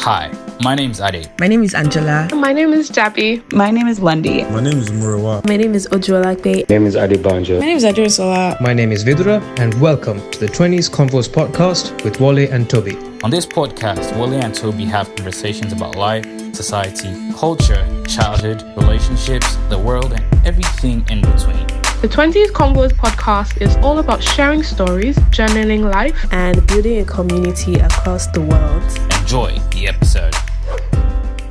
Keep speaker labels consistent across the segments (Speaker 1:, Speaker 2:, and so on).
Speaker 1: Hi, my name is Ade.
Speaker 2: My name is Angela.
Speaker 3: My name is Jappy.
Speaker 4: My name is Lundy.
Speaker 5: My name is Murawa.
Speaker 6: My name is Ojuolagbe.
Speaker 7: My name is Adi Banja.
Speaker 8: My name is Adiosola.
Speaker 9: My name is Vidura, and welcome to the 20s Convos podcast with Wale and Toby.
Speaker 1: On this podcast, Wale and Toby have conversations about life, society, culture, childhood, relationships, the world, and everything in between.
Speaker 3: The 20s Convos podcast is all about sharing stories, journaling life,
Speaker 6: and building a community across the world.
Speaker 1: Enjoy the episode.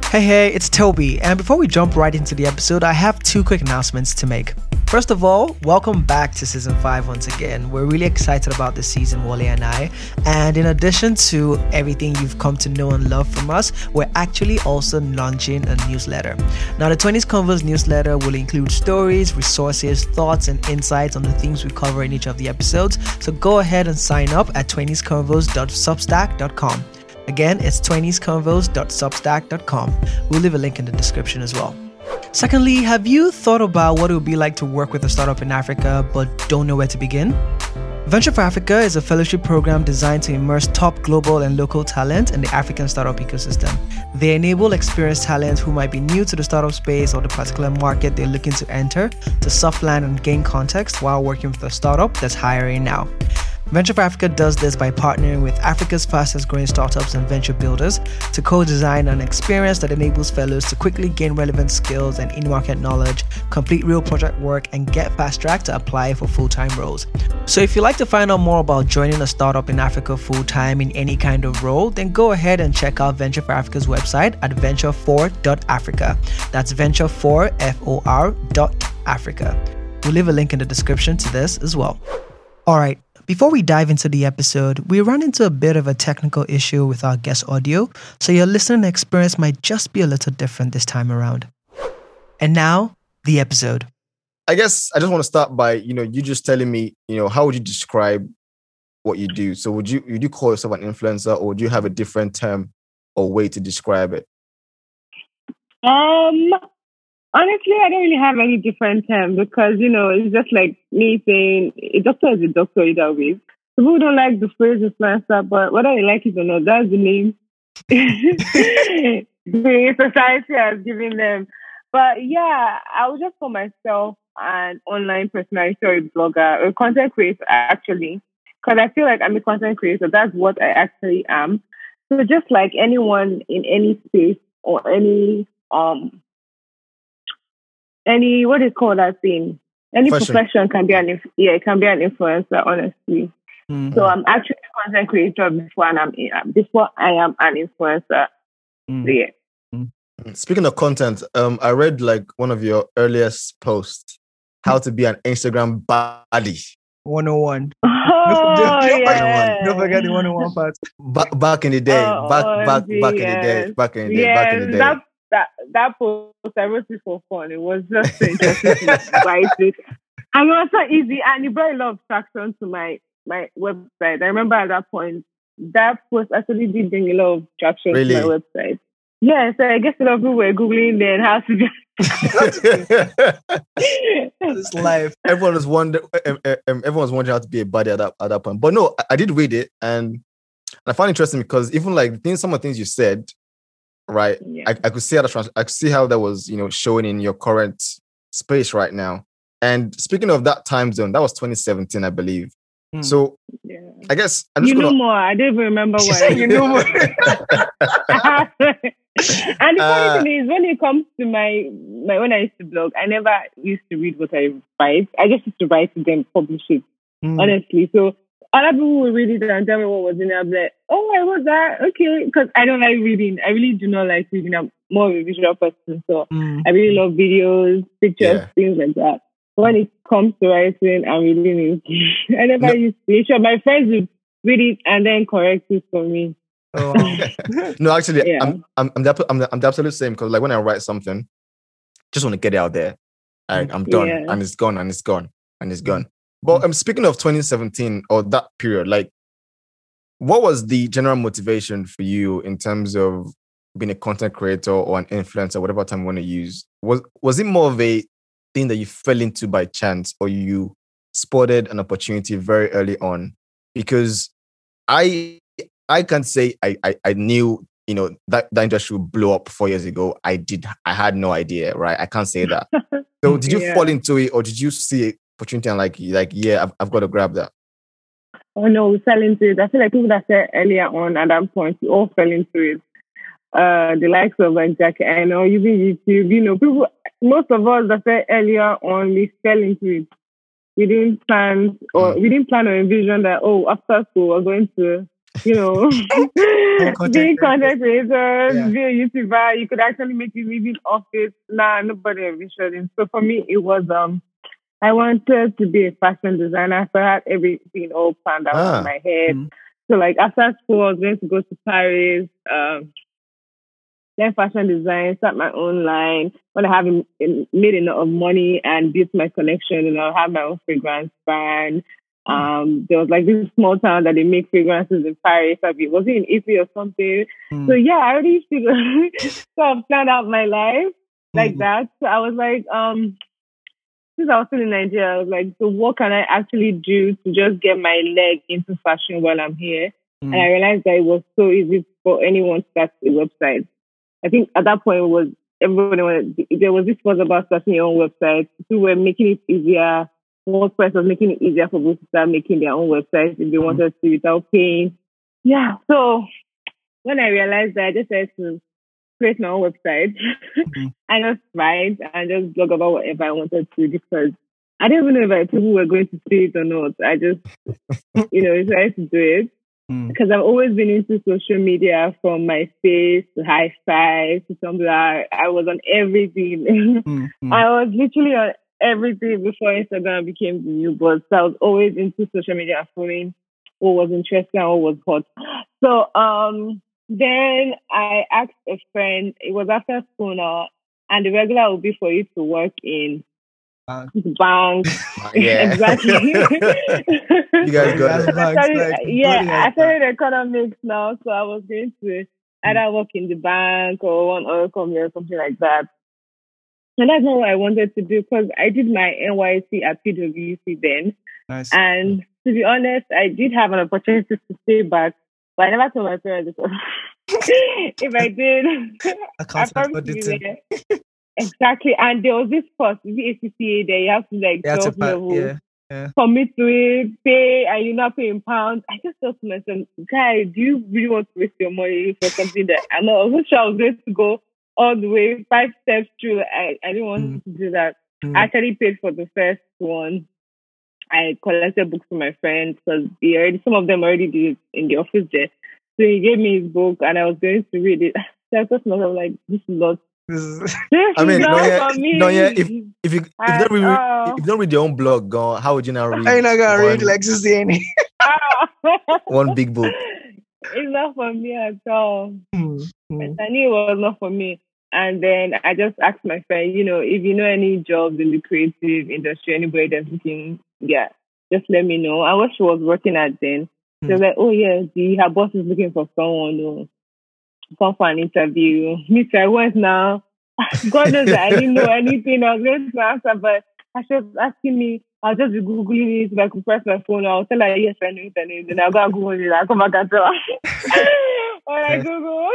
Speaker 2: Hey, hey, it's Toby. And before we jump right into the episode, I have two quick announcements to make. First of all, welcome back to season five once again. We're really excited about this season, Wale and I. And in addition to everything you've come to know and love from us, we're actually also launching a newsletter. Now, the 20s Convos newsletter will include stories, resources, thoughts, and insights on the things we cover in each of the episodes. So go ahead and sign up at 20sconvos.substack.com. Again, it's 20sconvos.substack.com. We'll leave a link in the description as well. Secondly, have you thought about what it would be like to work with a startup in Africa but don't know where to begin? Venture for Africa is a fellowship program designed to immerse top global and local talent in the African startup ecosystem. They enable experienced talent who might be new to the startup space or the particular market they're looking to enter to soft land and gain context while working with a startup that's hiring now. Venture for Africa does this by partnering with Africa's fastest growing startups and venture builders to co design an experience that enables fellows to quickly gain relevant skills and in market knowledge, complete real project work, and get fast track to apply for full time roles. So, if you'd like to find out more about joining a startup in Africa full time in any kind of role, then go ahead and check out Venture for Africa's website at venture4.africa. That's venture4 F O R dot Africa. We'll leave a link in the description to this as well. All right, before we dive into the episode, we run into a bit of a technical issue with our guest audio, so your listening experience might just be a little different this time around. And now, the episode.
Speaker 5: I guess I just want to start by, you know, you just telling me, you know, how would you describe what you do? So would you would you call yourself an influencer or do you have a different term or way to describe it?
Speaker 4: Um honestly I don't really have any different term because, you know, it's just like me saying a doctor is a doctor either way. People don't like the phrase influencer, but whether they like it or not, that's the name the society has given them. But yeah, I would just call myself an online personality or a blogger, a content creator actually, because I feel like I'm a content creator. That's what I actually am. So just like anyone in any space or any um any what do you call that thing? Any
Speaker 5: Profession.
Speaker 4: profession can be an inf- yeah, it can be an influencer, honestly.
Speaker 2: Mm.
Speaker 4: So I'm actually a content creator before and I'm before I am an influencer.
Speaker 2: Mm.
Speaker 4: So yeah.
Speaker 5: Speaking of content, um, I read like one of your earliest posts, how to be an Instagram baddie.
Speaker 2: 101.
Speaker 4: Oh,
Speaker 2: don't, don't,
Speaker 4: yeah.
Speaker 2: don't forget the 101 part.
Speaker 5: Back back in the day,
Speaker 4: Oh,
Speaker 5: back back
Speaker 4: OMG,
Speaker 5: back in the day,
Speaker 4: yes.
Speaker 5: back in the day, back in the day.
Speaker 4: that, that, that post, I wrote it for fun. It was just interesting to write it. And it was so easy and it brought a lot of traction to my, my website. I remember at that point, that post actually did bring a lot of traction
Speaker 5: Really?
Speaker 4: to my website. Yeah, so I guess a lot of people were Googling then how to
Speaker 2: This life.
Speaker 5: everyone was wonder, um, um, everyone was wondering how to be a buddy at that at that point. But no, I, I did read it and I found it interesting because even like things, some of the things you said, right?
Speaker 4: Yeah.
Speaker 5: I, I could see how that trans- I could see how that was you know showing in your current space right now. And speaking of that time zone, that was 2017, I believe.
Speaker 2: Hmm.
Speaker 5: So
Speaker 4: yeah.
Speaker 5: I guess I'm
Speaker 4: You
Speaker 5: just
Speaker 4: know
Speaker 5: gonna.
Speaker 4: more. I don't even remember what
Speaker 5: you know more.
Speaker 4: and the funny
Speaker 5: Uh,
Speaker 4: thing is, when it comes to my, my when I used to blog, I never used to read what I write. I just used to write to them, publish it,
Speaker 2: Mm.
Speaker 4: honestly. So other people will read it and tell me what was in it. I'm like, oh, I was that. Okay. Because I don't like reading. I really do not like reading. I'm more of a visual person. So
Speaker 2: Mm.
Speaker 4: I really love videos, pictures,
Speaker 5: Yeah.
Speaker 4: things like that. When it comes to writing I'm reading it, I never
Speaker 5: No.
Speaker 4: used to. Sure, my friends would read it and then correct it for me.
Speaker 2: Oh,
Speaker 5: no, actually,
Speaker 4: Yeah.
Speaker 5: I'm I'm I'm the, I'm the, I'm the absolute same because like when I write something, just want to get it out there. Like, I'm done
Speaker 4: Yeah.
Speaker 5: and it's gone and it's gone and it's gone. But I'm speaking of 2017 or that period, like what was the general motivation for you in terms of being a content creator or an influencer, whatever term you want to use? Was was it more of a thing that you fell into by chance or you spotted an opportunity very early on? Because I I can't say I, I, I knew you know that that industry would blow up four years ago. I did. I had no idea. Right. I can't say that. so did you
Speaker 4: Yeah.
Speaker 5: fall into it, or did you see opportunity and like like yeah, I've, I've got to grab that.
Speaker 4: Oh no, we fell into it. I feel like people that said earlier on at that point, we all fell into it. Uh, the likes of like Jack and or even YouTube, you know, people, most of us that said earlier on, we fell into it. We didn't plan or we didn't plan or envision that, oh, after school, we're going to, you know,
Speaker 2: content
Speaker 4: being content creators,
Speaker 2: Yeah.
Speaker 4: be a YouTuber, you could actually make a living off it. Nah, nobody envisioned it. So for me, it was, um, I wanted to be a fashion designer, so I had everything all planned out
Speaker 5: Ah.
Speaker 4: in my head.
Speaker 2: Mm.
Speaker 4: So like after school, I was going to go to Paris, um, learn fashion design, start my own line. When I have en- en- made enough money and built my connection, and I'll have my own fragrance brand. Um, there was like this small town that they make fragrances in Paris. I mean, was it in Italy or something?
Speaker 2: Mm.
Speaker 4: So yeah, I already figured, so I've planned out my life like
Speaker 2: Mm.
Speaker 4: that. So I was like, um, since I was still in Nigeria, I was like, so what can I actually do to just get my leg into fashion while I'm here?
Speaker 2: Mm.
Speaker 4: And I realized that it was so easy for anyone to start a website. I think at that point it was everybody wanted, there was this buzz about starting your own website. People were making it easier. WordPress was making it easier for people to start making their own websites if they wanted to without paying. Yeah. So when I realized that, I just had to create my own website.
Speaker 2: Mhm.
Speaker 4: I just write and just blog about whatever I wanted to because I didn't even know if people were going to see it or not. I just, you know, decided to do it
Speaker 2: Mm.
Speaker 4: because I've always been into social media from MySpace to High Five to Tumblr. I was on everything.
Speaker 2: Mm. Mm.
Speaker 4: I was literally on everything before Instagram became the new buzz. So I was always into social media following what was interesting and what was hot. So um then I asked a friend, it was after school now, and the regular would be for you to work in
Speaker 2: Bank.
Speaker 4: the bank.
Speaker 5: Yeah.
Speaker 4: exactly.
Speaker 5: You guys got it.
Speaker 2: banks,
Speaker 4: I started-
Speaker 2: like,
Speaker 4: yeah, I studied economics now, so I was going to either work in the bank or one oil company or something like that. And that's not what I wanted to do because I did my NYSC at PwC then.
Speaker 2: Nice.
Speaker 4: And to be honest, I did have an opportunity to stay back, but I never told my parents because if I did, I probably
Speaker 2: auditing.
Speaker 4: be Exactly. And there was this course, the ACCA, there you have to like
Speaker 2: You have to
Speaker 4: 12
Speaker 2: pa-
Speaker 4: levels
Speaker 2: yeah.
Speaker 4: commit to it, pay, and you're not paying pounds. I just thought to myself, guy, do you really want to waste your money for something that I'm not I sure I was going to go all the way five steps through? I, I didn't want
Speaker 2: Mm.
Speaker 4: to do that.
Speaker 2: Mm.
Speaker 4: I actually paid for the first one. I collected books from my friends because they already some of them already did it in the office there. So he gave me his book and I was going to read it. So I thought to myself, like, this is not
Speaker 2: This is,
Speaker 4: this
Speaker 5: I mean,
Speaker 4: is not
Speaker 5: Nonye-
Speaker 4: for me.
Speaker 5: Nonye, if you if you
Speaker 4: I-
Speaker 5: don't read
Speaker 4: oh.
Speaker 5: if you don't read your own blog, go how would you now read?
Speaker 2: I'm not gonna read
Speaker 5: one,
Speaker 2: Lexus DNA.
Speaker 5: one big book.
Speaker 4: it's not for me at all.
Speaker 2: Mm. Mm.
Speaker 4: I knew it was not for me. And then I just asked my friend, you know, if you know any jobs in the creative industry, anybody that's looking, yeah, just let me know. And what she was working at then, she was
Speaker 2: Hmm.
Speaker 4: like, oh, yeah, the, her boss is looking for someone who come for an interview. Me I went now. God knows that I didn't know anything. I was going to answer, but she was asking me, I'll just be Googling it. If I could press my phone, I'll tell her, yes, I know it, I know it. Then I'll go and Google it. I'll come back and tell her. or I. Google.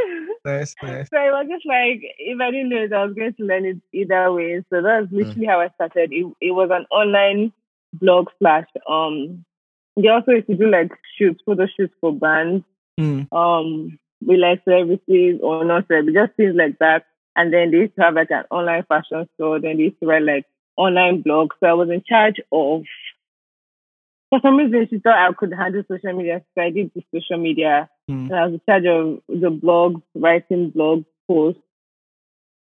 Speaker 2: Nice, nice.
Speaker 4: So it was just like if I didn't know it, I was going to learn it either way. So that's literally how I started. It it was an online blog slash um they also used to do like shoots, photo shoots for brands,
Speaker 2: Mm.
Speaker 4: um, with like services or not services, just things like that. And then they used to have like an online fashion store, then they used to write like online blog. So I was in charge of for some reason she thought I could handle social media, so I did the social media
Speaker 2: Mm.
Speaker 4: and I was in charge of the blogs, writing blog posts.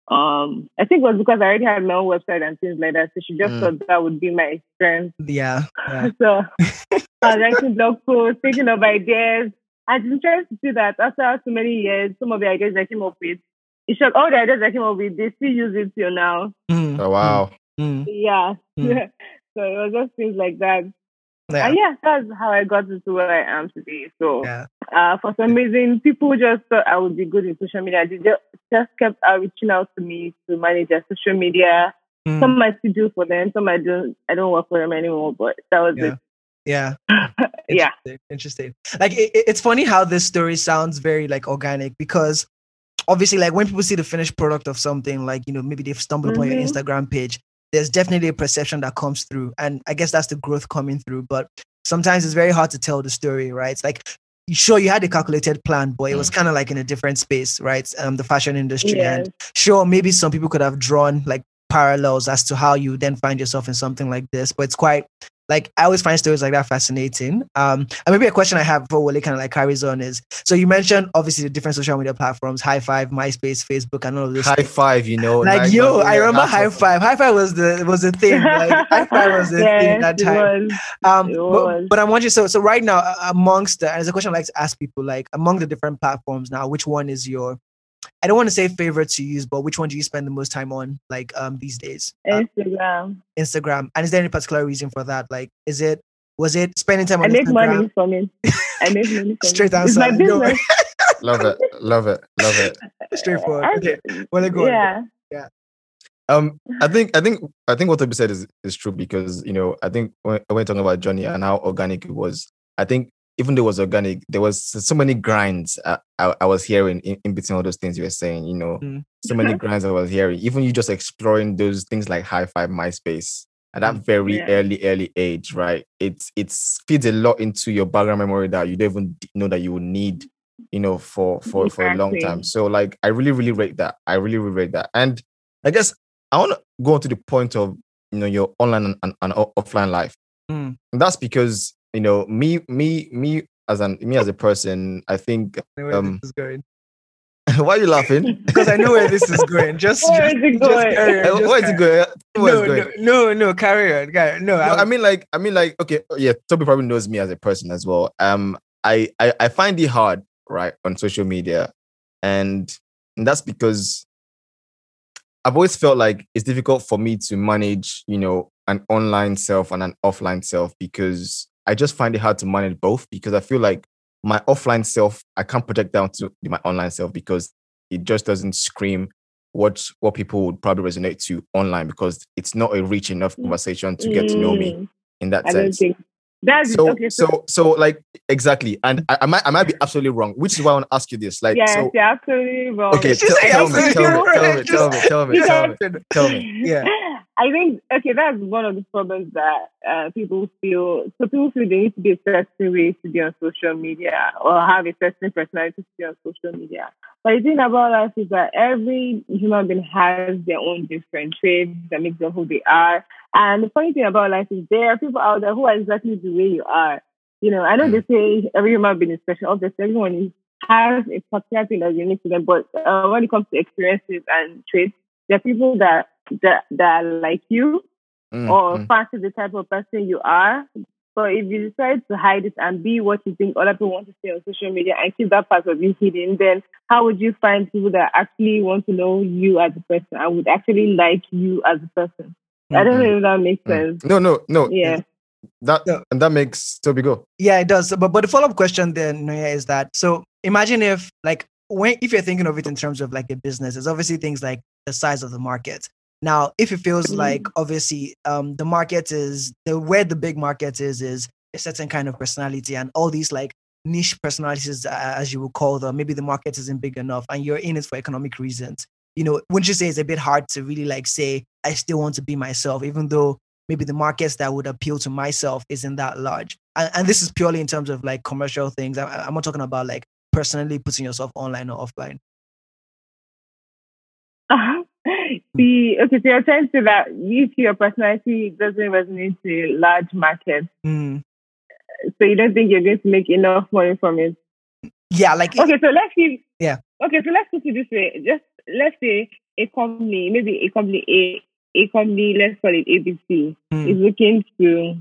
Speaker 4: Um, I think it was because I already had my own website and things like that. So she just
Speaker 5: Mm.
Speaker 4: thought that would be my strength.
Speaker 2: Yeah, yeah.
Speaker 4: So I was writing blog posts, thinking of ideas. And it's interesting to see that after so many years, some of the ideas I came up with, it's shocked all the ideas I came up with, they still use it till now.
Speaker 2: Mm.
Speaker 5: Oh wow.
Speaker 2: Mm.
Speaker 4: Yeah.
Speaker 2: Mm.
Speaker 4: so it was just things like that.
Speaker 2: Yeah.
Speaker 4: And yeah, that's how I got into where I am today. So
Speaker 2: Yeah.
Speaker 4: uh, for some reason, people just thought I would be good in social media. They just, kept uh, reaching out to me to manage their social media.
Speaker 2: Mm.
Speaker 4: Some I still do for them, some I don't. I don't work for them anymore. But that was
Speaker 2: Yeah. Yeah.
Speaker 4: it. yeah.
Speaker 2: Interesting. Interesting. Like it, it- it's funny how this story sounds very like organic because obviously like when people see the finished product of something, like you know maybe they've stumbled upon your
Speaker 4: Mhm.
Speaker 2: Instagram page, there's definitely a perception that comes through, and I guess that's the growth coming through. But sometimes it's very hard to tell the story, right? It's like sure you had a calculated plan, but it was kind of like in a different space, right? Um, the fashion industry,
Speaker 4: Yes.
Speaker 2: and sure maybe some people could have drawn like parallels as to how you then find yourself in something like this, but it's quite like I always find stories like that fascinating. Um, and maybe a question I have for Wale kind of like carries on is so you mentioned obviously the different social media platforms, High Five, MySpace, Facebook, and all of this.
Speaker 5: High five, you know.
Speaker 2: like yo, I remember High
Speaker 5: off.
Speaker 2: Five. High Five was the was the thing. Like, high Five was the thing that
Speaker 4: it
Speaker 2: time.
Speaker 4: was.
Speaker 2: Um,
Speaker 4: It
Speaker 2: but,
Speaker 4: was.
Speaker 2: but I'm wondering. So, so right now, uh, amongst the, and there's a question I like to ask people, like among the different platforms now, which one is your? I don't want to say favorite to use, but which one do you spend the most time on, like um these days? Uh,
Speaker 4: Instagram.
Speaker 2: Instagram. And is there any particular reason for that? Like, is it was it spending time
Speaker 4: I
Speaker 2: on I
Speaker 4: make
Speaker 2: Instagram?
Speaker 4: money from it. I make money from
Speaker 2: Straight
Speaker 4: it. It's my
Speaker 2: answer. No.
Speaker 4: business.
Speaker 5: Love it, love it, love it.
Speaker 2: Straightforward.
Speaker 4: I-
Speaker 2: Okay, well, go on.
Speaker 4: Yeah.
Speaker 5: Um, I think, I think, I think what Toby said is is true because you know, I think when, when we're talking about Johnny and how organic it was, I think even though it was organic, there was so many grinds I, I, I was hearing in, in between all those things you were saying. You know,
Speaker 2: Mm.
Speaker 5: so many grinds I was hearing. Even you just exploring those things like High Five, MySpace at that very
Speaker 4: Yeah.
Speaker 5: early, early age, right? It's it's feeds a lot into your background memory that you don't even know that you will need, you know, for for for a long time. So like, I really, really rate that. I really, really rate that. And I guess I want to go to the point of you know your online and, and, and offline life.
Speaker 2: Mm.
Speaker 5: And that's because you know me, me, me as an me as a person. I think.
Speaker 2: Where
Speaker 5: Um,
Speaker 2: this is going?
Speaker 5: why are you laughing?
Speaker 2: Because I know where this is going. Just,
Speaker 4: Where
Speaker 2: just,
Speaker 4: is it going?
Speaker 2: carry on,
Speaker 5: Uh,
Speaker 2: just
Speaker 5: Where is it going? Where is it
Speaker 2: No,
Speaker 5: going?
Speaker 2: no, no, no, carry on, carry on. No,
Speaker 5: No, I mean like I mean like okay, yeah, Toby probably knows me as a person as well. Um I I, I find it hard, right, on social media. And, and that's because I've always felt like it's difficult for me to manage, you know, an online self and an offline self because I just find it hard to manage both because I feel like my offline self I can't project down to my online self because it just doesn't scream what what people would probably resonate to online because it's not a rich enough conversation to get to know me
Speaker 4: Mm,
Speaker 5: in that
Speaker 4: I
Speaker 5: sense.
Speaker 4: that's
Speaker 5: So,
Speaker 4: okay. So,
Speaker 5: so, so, like, exactly, and I, I might, I might be absolutely wrong, which is why I want to ask you this. Like,
Speaker 4: yes,
Speaker 5: so,
Speaker 4: you're absolutely wrong.
Speaker 5: okay, tell, tell me, tell me, tell me, tell me, tell me, tell me, tell me.
Speaker 2: Yeah.
Speaker 4: I think okay, that's one of the problems that uh, people feel. So people feel they need to be a certain way to be on social media or have a certain personality to be on social media. But the thing about life is that every human being has their own different traits that make them who they are. And the funny thing about life is there are people out there who are exactly the way you are. You know, I know they say every human being is special. Obviously, everyone is, has a particular thing that's unique to them. But uh, when it comes to experiences and traits, there are people that that that are like you
Speaker 5: Mm,
Speaker 4: or
Speaker 5: mm.
Speaker 4: fancy the type of person you are. But if you decide to hide it and be what you think other people want to see on social media and keep that part of you hidden, then how would you find people that actually want to know you as a person and would actually like you as a person? I don't know if that makes
Speaker 5: Mm.
Speaker 4: sense.
Speaker 5: No, no, no.
Speaker 4: Yeah.
Speaker 5: That
Speaker 2: No.
Speaker 5: and that makes Toby go.
Speaker 2: Yeah, it does. But but the follow up question then Noya, is that so imagine if like when if you're thinking of it in terms of like a business, it's obviously things like the size of the market. Now, if it feels
Speaker 4: Mhm.
Speaker 2: like obviously um the market is the where the big market is is a certain kind of personality and all these like niche personalities uh, as you would call them, maybe the market isn't big enough and you're in it for economic reasons. You know, wouldn't you say it's a bit hard to really like say I still want to be myself, even though maybe the markets that would appeal to myself isn't that large. And, and this is purely in terms of like commercial things. I, I'm not talking about like personally putting yourself online or offline.
Speaker 4: See, okay, so you're trying to say that if your personality doesn't resonate to large markets,
Speaker 2: Mm.
Speaker 4: so you don't think you're going to make enough money from it.
Speaker 2: Yeah, like
Speaker 4: Okay, so let's see.
Speaker 2: Yeah.
Speaker 4: Okay, so let's put it this way. Just let's say a company, maybe a company A, a company, let's call it ABC,
Speaker 2: Mm.
Speaker 4: is looking to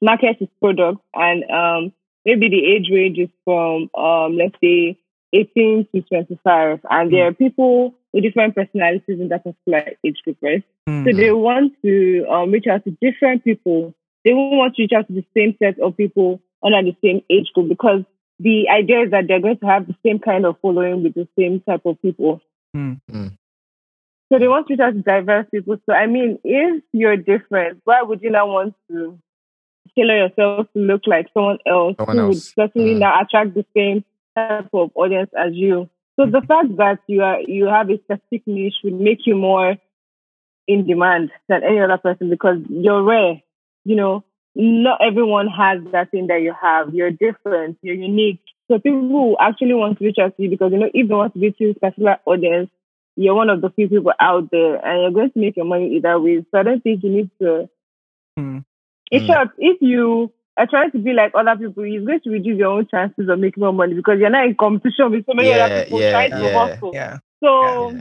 Speaker 4: market its product, and um, maybe the age range is from um, let's say 18 to 25, and there are people with different personalities in that particular age group, right?
Speaker 2: Mm.
Speaker 4: So they want to um, reach out to different people. They won't want to reach out to the same set of people under the same age group because the idea is that they're going to have the same kind of following with the same type of people.
Speaker 2: Mm.
Speaker 5: Mm.
Speaker 4: So they want to reach out to diverse people. So I mean, if you're different, why would you not want to tailor yourself to look like someone else
Speaker 5: Someone
Speaker 4: who
Speaker 5: else.
Speaker 4: would certainly
Speaker 5: Mm.
Speaker 4: not attract the same type of audience as you? So the fact that you are you have a specific niche would make you more in demand than any other person because you're rare. You know, not everyone has that thing that you have. You're different. You're unique. So people who actually want to reach out to you because you know if they want to reach to a particular audience, you're one of the few people out there, and you're going to make your money either way. So I don't think you need to.
Speaker 2: Hmm.
Speaker 4: In
Speaker 5: Hmm.
Speaker 4: short, if you are trying to be like other people, it's going to reduce your own chances of making more money because you're not in competition with so many
Speaker 5: Yeah,
Speaker 4: other people
Speaker 5: yeah,
Speaker 4: trying to hustle.
Speaker 2: Yeah,
Speaker 4: So
Speaker 5: Yeah.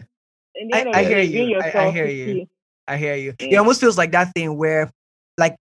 Speaker 4: in the
Speaker 2: I-
Speaker 4: end of
Speaker 2: I hear you. I- I hear you. I hear you. It mm. almost feels like that thing where, like,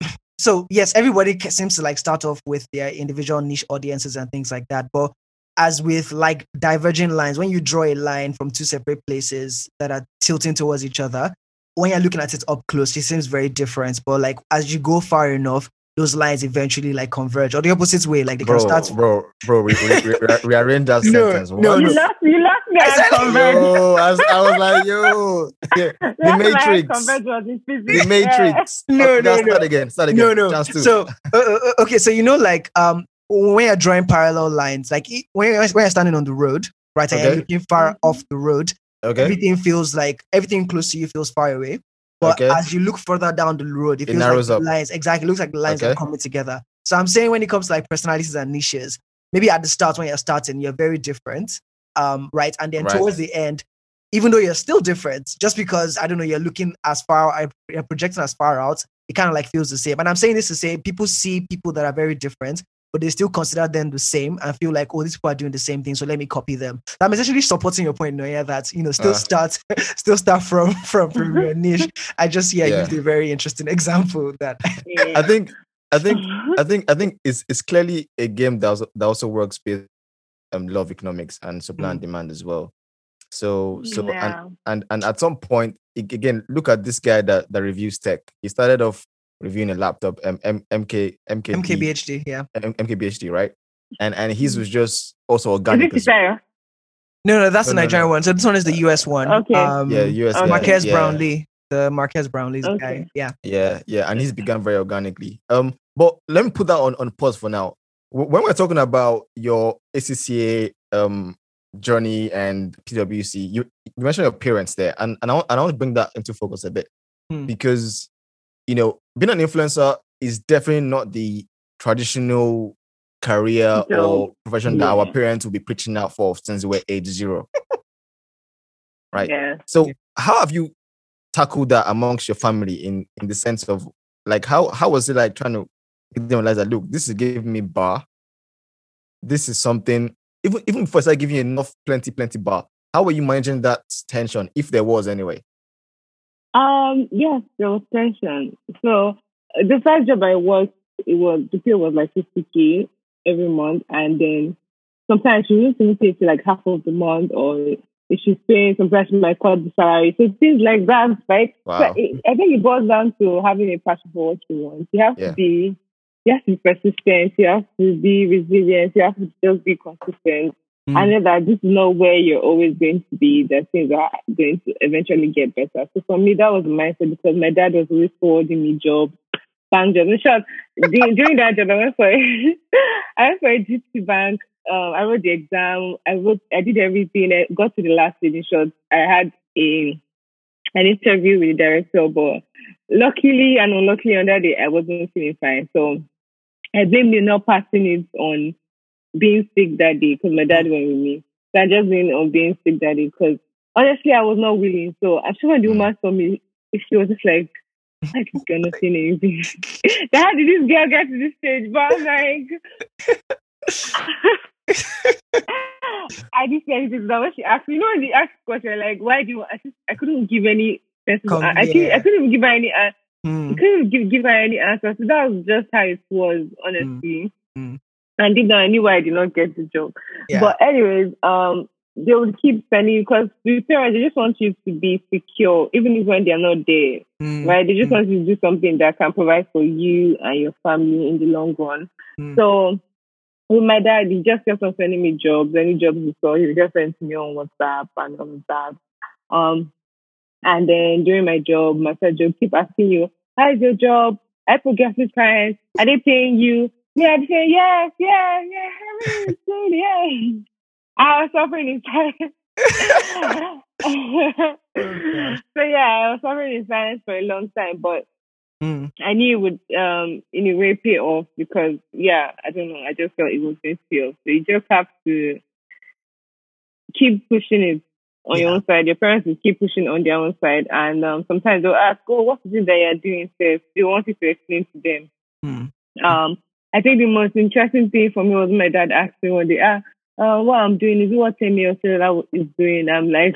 Speaker 2: so yes, everybody seems to like start off with their individual niche audiences and things like that. But as with like diverging lines, when you draw a line from two separate places that are tilting towards each other, when you're looking at it up close, it seems very different. But like as you go far enough, those lines eventually like converge, or the opposite way, like they
Speaker 5: bro,
Speaker 2: can start.
Speaker 5: bro, bro, re- re- re- re- rearrange that
Speaker 2: No,
Speaker 5: sentence.
Speaker 2: no,
Speaker 5: What?
Speaker 4: You lost, you lost me
Speaker 2: I
Speaker 4: at
Speaker 2: said-
Speaker 4: converge.
Speaker 5: Yo, I was, I was like, yo, the,
Speaker 4: That's
Speaker 5: the
Speaker 4: why
Speaker 5: Matrix,
Speaker 4: converge was in physics.
Speaker 5: the Matrix.
Speaker 2: No,
Speaker 5: Okay,
Speaker 2: no,
Speaker 5: now
Speaker 2: no.
Speaker 5: Start again. Start again.
Speaker 2: No, no.
Speaker 5: Chance two.
Speaker 2: So, uh, uh, uh, okay, so you know, like, um, when you're drawing parallel lines, like when you're, when you're standing on the road, right, and you're looking far off the road,
Speaker 5: okay.
Speaker 2: everything feels like everything close to you feels far away. But
Speaker 5: Okay.
Speaker 2: as you look further down the road, it,
Speaker 5: It
Speaker 2: feels
Speaker 5: narrows
Speaker 2: like
Speaker 5: up.
Speaker 2: the lines exactly looks like the lines are coming together. So I'm saying when it comes to like personalities and niches, maybe at the start when you're starting, you're very different, um, right, and then
Speaker 5: Right.
Speaker 2: towards the end, even though you're still different, just because I don't know, you're looking as far, you're projecting as far out, it kind of like feels the same. And I'm saying this to say people see people that are very different, but they still consider them the same and feel like, oh, these people are doing the same thing, so let me copy them. I'm essentially supporting your point, Noya, that you know, still
Speaker 5: Uh.
Speaker 2: start, still start from from, from your niche. I just yeah,
Speaker 5: Yeah.
Speaker 2: used a very interesting example that
Speaker 4: Yeah.
Speaker 5: I think, I think, I think, I think it's it's clearly a game that also, that also works with um law of economics and supply
Speaker 2: Mm.
Speaker 5: and demand as well. So, so and
Speaker 4: Yeah.
Speaker 5: and and at some point again look at this guy that that reviews tech he started off reviewing a laptop um, M- mk mk
Speaker 2: MKBHD, yeah.
Speaker 5: M- mkbhd right and and his was just also
Speaker 4: Is
Speaker 5: organic
Speaker 4: this
Speaker 5: as
Speaker 2: No, no, that's
Speaker 5: No,
Speaker 2: the Nigerian
Speaker 5: no.
Speaker 2: one. So this one is the US one.
Speaker 4: Okay.
Speaker 2: Um,
Speaker 5: yeah us
Speaker 4: Okay.
Speaker 2: Marques
Speaker 5: yeah.
Speaker 2: Brownlee, the Marques Brownlee's guy. Yeah.
Speaker 5: yeah yeah and he's begun very organically um but let me put that on on pause for now when we're talking about your acca um journey and pwc you, you mentioned your parents there and and I, want, and I want to bring that into focus a bit
Speaker 2: Hmm.
Speaker 5: because you know being an influencer is definitely not the traditional career
Speaker 4: No.
Speaker 5: or profession that our parents will be preaching out for since we were age zero right
Speaker 4: Yeah.
Speaker 5: so how have you tackled that amongst your family in in the sense of like how how was it like trying to make them realize that look this is giving me bar this is something even even before I started giving you enough plenty plenty bar how were you managing that tension if there was anyway
Speaker 4: Um, yes, there was tension. So uh, the first job I worked, it was the pay was like fifty k every month, and then sometimes she wouldn't even pay to like half of the month, or if she's paying, sometimes she might cut the salary. So things like that, right? So
Speaker 5: Wow.
Speaker 4: it, I think it boils down to having a passion for what you want. You have
Speaker 5: Yeah.
Speaker 4: to be, you have to be persistent. You have to be resilient. You have to just be consistent.
Speaker 2: Mm.
Speaker 4: I know that this is not where you're always going to be, that things are going to eventually get better. So for me, that was the mindset because my dad was always forwarding me jobs, bank jobs. In short, during, that job, I went for I went for a GT bank. Um, I wrote the exam. I wrote, I did everything. I got to the last stage. In short, I had a an interview with the director, but luckily and unluckily on that day, I wasn't feeling fine. So I blamed the not passing it on being sick that day because my dad went with me. So I just blamed on being sick that day because honestly, I was not willing. So I'm sure when the woman saw me, she was just like, I just cannot say anything. How did this girl get to this stage? But I'm like, I didn't say anything. But when she asked me, you know, when they asked question like, why do you, I just, I couldn't give any sensible,
Speaker 2: Com-
Speaker 4: I,
Speaker 2: yeah.
Speaker 4: I couldn't give her any, uh,
Speaker 2: Mm.
Speaker 4: I couldn't give, give her any answer. So that was just how it was, honestly.
Speaker 2: Mm.
Speaker 4: And deep down, I knew why I did not get the job.
Speaker 2: Yeah.
Speaker 4: But anyways, um, they would keep spending because the parents they just want you to be secure, even if when they are not there,
Speaker 2: Mm.
Speaker 4: right? They just
Speaker 2: Mm.
Speaker 4: want you to do something that can provide for you and your family in the long run.
Speaker 2: Mm.
Speaker 4: So with my dad, he just kept on sending me jobs. Any jobs he saw, he would just send to me on WhatsApp and all of that. Um, and then during my job, my first job, keep asking you, "How is your job? I progress with clients. Are they paying you?" Yeah, they say yes, yeah, yeah, yeah. I was suffering in silence. so yeah, I was suffering in silence for a long time, but
Speaker 2: Mm.
Speaker 4: I knew it would um in a way pay off because yeah, I don't know, I just felt it was going to pay off. So you just have to keep pushing it on your own side. Your parents will keep pushing on their own side and um sometimes they'll ask, Oh, what is it that you're doing first? They want you to explain to them.
Speaker 2: Mm.
Speaker 4: Um I think the most interesting thing for me was my dad asked me one day, ah, uh, what I'm doing is what Temi Otedola is doing. I'm like,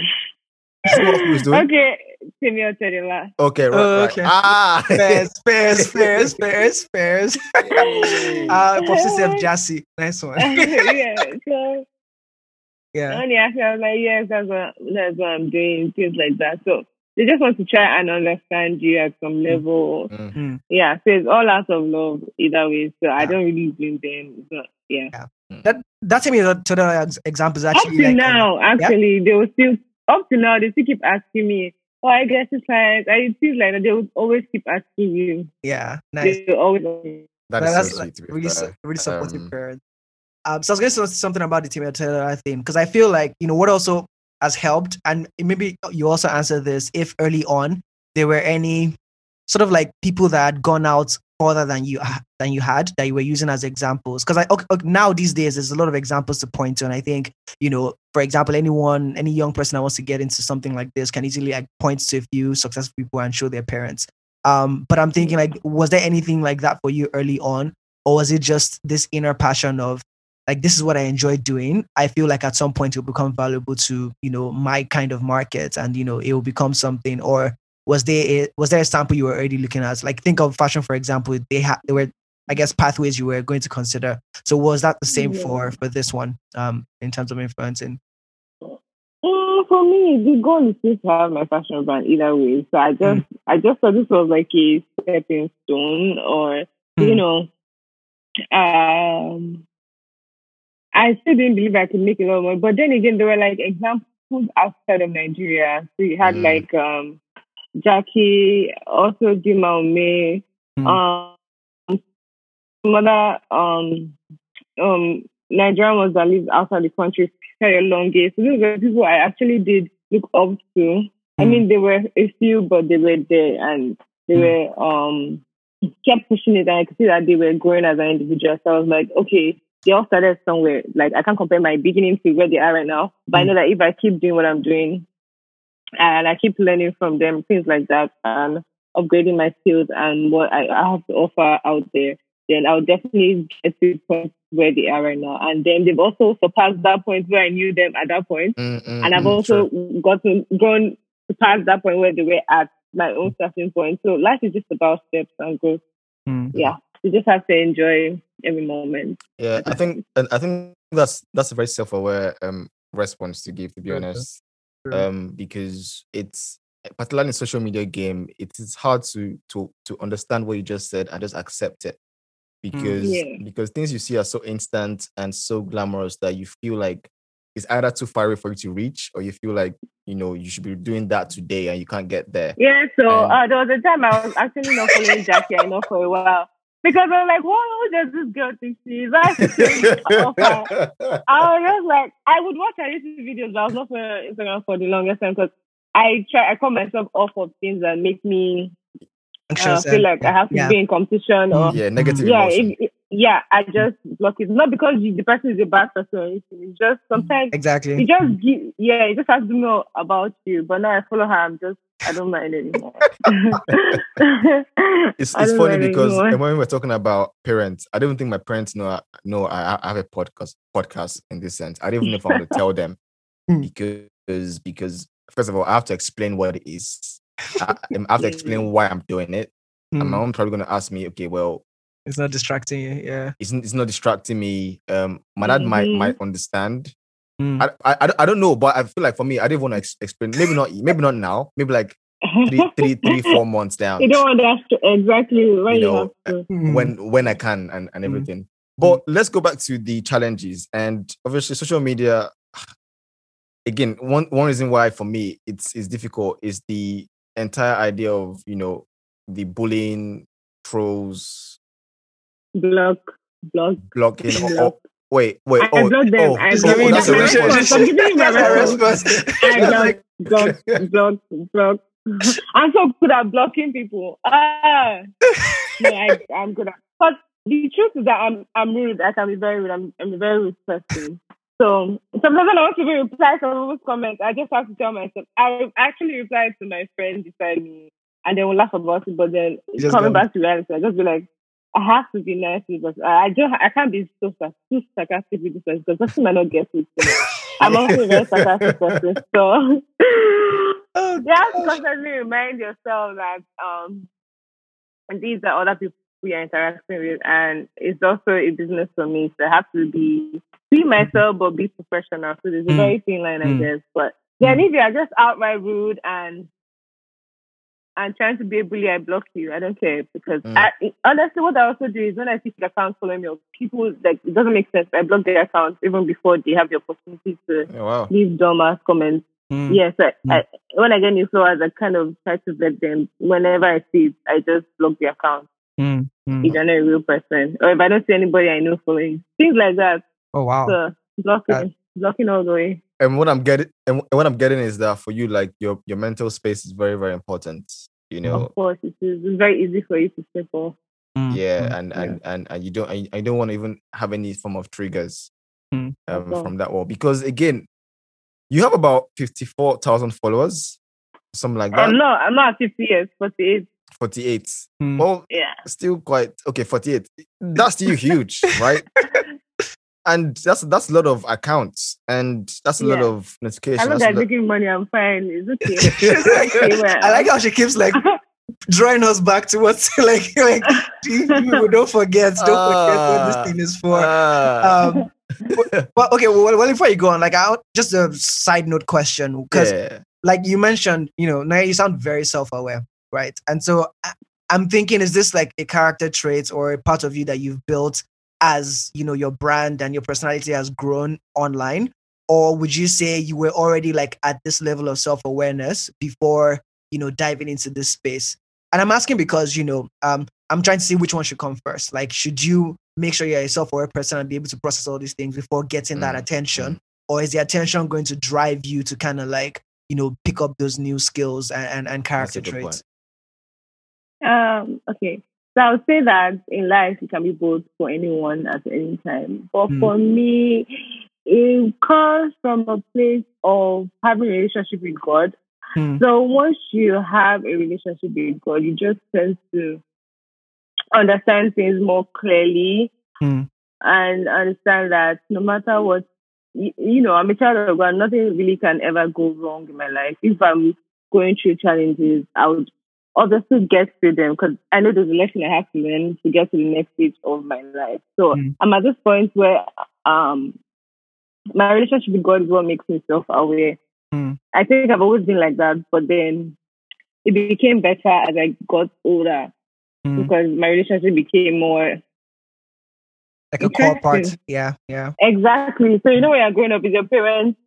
Speaker 5: So what he
Speaker 4: okay, Temi Otedola.
Speaker 5: Okay, right,
Speaker 2: Oh,
Speaker 5: right.
Speaker 2: okay.
Speaker 5: Ah,
Speaker 2: Fairs, fairs, fairs, fairs, fairs. Uh, Popsy said Jassy. Nice one.
Speaker 4: yeah, so
Speaker 2: Yeah.
Speaker 4: when he asked me, I was like, yes, that's what, that's what I'm doing, things like that. So they just want to try and understand you at some level.
Speaker 5: Mm.
Speaker 2: Mm.
Speaker 4: Yeah, so it's all out of love either way. So I don't really blame them. But yeah.
Speaker 2: That that to me to the ex- example is
Speaker 4: Up
Speaker 2: actually
Speaker 4: to
Speaker 2: like um,
Speaker 4: now, actually, they will still, up to now, they still keep asking me, oh, I guess it's like, I feel like they will always keep asking you.
Speaker 2: yeah, nice.
Speaker 4: They will always
Speaker 5: That
Speaker 2: that's
Speaker 5: so
Speaker 2: like
Speaker 5: sweet to
Speaker 2: really, su- really supportive
Speaker 5: Um,
Speaker 2: parents. Um, so I was going to say something about the Temi Otedola thing because I feel like you know what also has helped, and maybe you also answer this if early on there were any sort of like people that had gone out further than you than you had that you were using as examples? Because I okay, now these days there's a lot of examples to point to. And I think you know for example anyone any young person that wants to get into something like this can easily like point to a few successful people and show their parents. Um but I'm thinking like was there anything like that for you early on? Or was it just this inner passion of like this is what I enjoy doing. I feel like at some point it will become valuable to you know my kind of market, and you know it will become something. Or was there a, was there a sample you were already looking at? Like think of fashion for example. They had there were I guess pathways you were going to consider. So was that the same
Speaker 4: Yeah.
Speaker 2: for for this one um in terms of influencing?
Speaker 4: Mm, for me, the goal is still to have my fashion brand either way. So I just, I just thought this was like a stepping stone, or you
Speaker 2: Mm.
Speaker 4: know, um, I still didn't believe I could make a lot of money. But then again, there were like examples outside of Nigeria. So you had
Speaker 5: Mm.
Speaker 4: like um, Jackie, also Dimma Umeh,
Speaker 2: Mm.
Speaker 4: um, some other um, um, Nigerian ones that live outside the country, Ferry Longe. So these were people I actually did look up to. I
Speaker 2: Mm.
Speaker 4: mean, there were a few, but they were there and they
Speaker 2: Mm.
Speaker 4: were um kept pushing it, and I could see that they were growing as an individual. So I was like, okay, they all started somewhere. Like I can't compare my beginning to where they are right now, but I know that if I keep doing what I'm doing and I keep learning from them, things like that, and upgrading my skills and what I, I have to offer out there, then I'll definitely get to the point where they are right now. And then they've also surpassed that point where I knew them at that point.
Speaker 5: mm, mm,
Speaker 4: And I've
Speaker 5: mm,
Speaker 4: also
Speaker 5: true.
Speaker 4: gotten gone past that point where they were at my own starting point. So life is just about steps and growth.
Speaker 2: Mm.
Speaker 4: Yeah. You just have to enjoy every moment.
Speaker 5: Yeah, I think and I think that's that's a very self-aware um response to give, to be
Speaker 2: True,
Speaker 5: honest.
Speaker 2: true.
Speaker 5: Um, because it's particularly in social media game, it is hard to to to understand what you just said and just accept it. Because
Speaker 4: Yeah.
Speaker 5: because things you see are so instant and so glamorous that you feel like it's either too far away for you to reach, or you feel like you know you should be doing that today and you can't get there.
Speaker 4: Yeah, so
Speaker 5: And-
Speaker 4: uh, there was a time I was actually not following Jackie, I know for a while. Because I was like, what who does this girl think she is? I have to change offer. I was just like, I would watch her YouTube videos, but I was not for Instagram for the longest time because I try, I call myself off of things that make me uh, feel like I have to
Speaker 2: yeah.
Speaker 4: be in competition or
Speaker 5: yeah, negative
Speaker 4: yeah, it, it- yeah, I just block it. Not because you, the person is a bad person or anything. It's just sometimes
Speaker 2: exactly.
Speaker 4: you just yeah, you just have to know about you. But now I follow her, I'm just, I don't mind anymore.
Speaker 5: it's it's funny because
Speaker 4: anymore.
Speaker 5: when we were talking about parents, I don't think my parents know know I, I have a podcast podcast in this sense. I don't even know if I want to tell them
Speaker 2: Hmm.
Speaker 5: because because first of all, I have to explain what it is. I, I have to explain why I'm doing it. And my
Speaker 2: Mm.
Speaker 5: mom probably gonna ask me, okay, well,
Speaker 2: It's not distracting you. Yeah.
Speaker 5: it's, it's not distracting me. Um, my dad might
Speaker 4: Mhm.
Speaker 5: might understand.
Speaker 2: Mm.
Speaker 5: I, I I don't- know, but I feel like for me, I didn't want to ex- explain. Maybe not. Maybe not now. Maybe like three three three four months down.
Speaker 4: you don't want to ask exactly when
Speaker 5: You
Speaker 4: you,
Speaker 5: know,
Speaker 4: have to.
Speaker 2: Mm.
Speaker 5: when when I can and, and
Speaker 2: Mm.
Speaker 5: everything. But let's go back to the challenges and obviously social media. Again, one one reason why for me it's it's difficult is the entire idea of you know the bullying, trolls,
Speaker 4: block, block,
Speaker 5: blocking,
Speaker 4: block.
Speaker 5: or, Wait, wait.
Speaker 4: I
Speaker 5: oh,
Speaker 4: blocked them.
Speaker 5: oh,
Speaker 4: I blocked them.
Speaker 5: that's
Speaker 4: That's my
Speaker 5: response.
Speaker 4: Giving my
Speaker 2: That's
Speaker 4: response. I
Speaker 2: You're
Speaker 4: block,
Speaker 2: like,
Speaker 4: block, block, block. I'm so good at blocking people. Ah, no, I, I'm good at. But the truth is that I'm I'm rude. I can be very rude. I'm I'm a very rude person. So sometimes when I want to reply to people's comments, I just have to tell myself. I will actually replied to my friend beside me, and they will laugh about it. But then coming back to reality, I just be like, I have to be nice because I I don't. I can't be so too sarcastic with this because person might not get it. I'm also a very sarcastic person, so
Speaker 2: Oh,
Speaker 4: you have to constantly remind yourself that um these are other people we are interacting with, and it's also a business for me. So I have to be be myself but be professional. So there's a
Speaker 2: Mm.
Speaker 4: very thin line, I
Speaker 2: Mm.
Speaker 4: guess. But yeah, if you are just outright rude and and trying to be a bully, I block you. I don't care because
Speaker 5: Mm.
Speaker 4: I, honestly, what I also do is when I see the accounts following me, people like it doesn't make sense. I block their accounts even before they have the opportunity to
Speaker 5: Oh, wow.
Speaker 4: leave dumb ass comments.
Speaker 2: mm,
Speaker 4: Yes, I,
Speaker 2: Mm.
Speaker 4: I, when I get new followers, I kind of try to vet them. Whenever I see it, I just block the account
Speaker 2: mm, mm.
Speaker 4: if you're not a real person, or if I don't see anybody I know following, things like that.
Speaker 2: Oh wow.
Speaker 4: So blocking,
Speaker 2: That-
Speaker 4: blocking all the way.
Speaker 5: And what I'm getting, and what I'm getting is that for you, like your your mental space is very very important. You know,
Speaker 4: Of course, it is it's very easy for you to slip off.
Speaker 2: Mm,
Speaker 5: yeah,
Speaker 2: mm,
Speaker 5: and,
Speaker 2: yeah.
Speaker 5: and and and you don't, I, I don't want to even have any form of triggers
Speaker 2: Mm.
Speaker 5: um,
Speaker 4: Okay.
Speaker 5: from that wall because again, you have about fifty four thousand followers, something like that.
Speaker 4: I'm not, I'm not 50 years, 48.
Speaker 5: Forty eight.
Speaker 2: Mm.
Speaker 5: Well,
Speaker 4: Yeah.
Speaker 5: still quite okay. Forty eight. That's still huge, right? And that's that's a lot of accounts, and that's a lot of notifications.
Speaker 4: as
Speaker 5: that's
Speaker 4: I'm making money, I'm fine. It's okay. Okay.
Speaker 2: I like how she keeps like drawing us back to what's like like you- you don't forget, don't forget what
Speaker 5: Ah.
Speaker 2: this thing is for.
Speaker 5: Ah.
Speaker 2: Um, but okay, well, well, before you go on, like, I, just a side note question because,
Speaker 5: yeah.
Speaker 2: like you mentioned, you know, now you sound very self-aware, right? And so I, I'm thinking, is this like a character trait or a part of you that you've built as you know your brand and your personality has grown online, or would you say you were already like at this level of self-awareness before you know diving into this space? And I'm asking because you know, um, I'm trying to see which one should come first. Like, should you make sure you're a self-aware person and be able to process all these things before getting that
Speaker 5: Mm,
Speaker 2: attention, or is the attention going to drive you to kind of like you know pick up those new skills and and, and character
Speaker 5: a good
Speaker 2: traits?
Speaker 4: Um, okay. So I would say that in life it can be both for anyone at any time. But
Speaker 2: Mm.
Speaker 4: for me, it comes from a place of having a relationship with God.
Speaker 2: Hmm.
Speaker 4: So once you have a relationship with God, you just tend to understand things more clearly
Speaker 2: Hmm.
Speaker 4: and understand that no matter what, you, you know, I'm a child of God. Nothing really can ever go wrong in my life. If I'm going through challenges, I would obviously get through them because I know there's a lesson I have to learn to get to the next stage of my life. So
Speaker 2: Mm.
Speaker 4: I'm at this point where um my relationship with God is what makes me self-aware.
Speaker 2: Mm.
Speaker 4: I think I've always been like that, but then it became better as I got older
Speaker 2: Hmm.
Speaker 4: because my relationship became more
Speaker 2: Like a core part. Yeah, yeah.
Speaker 4: exactly. So you know when you're growing up with your parents,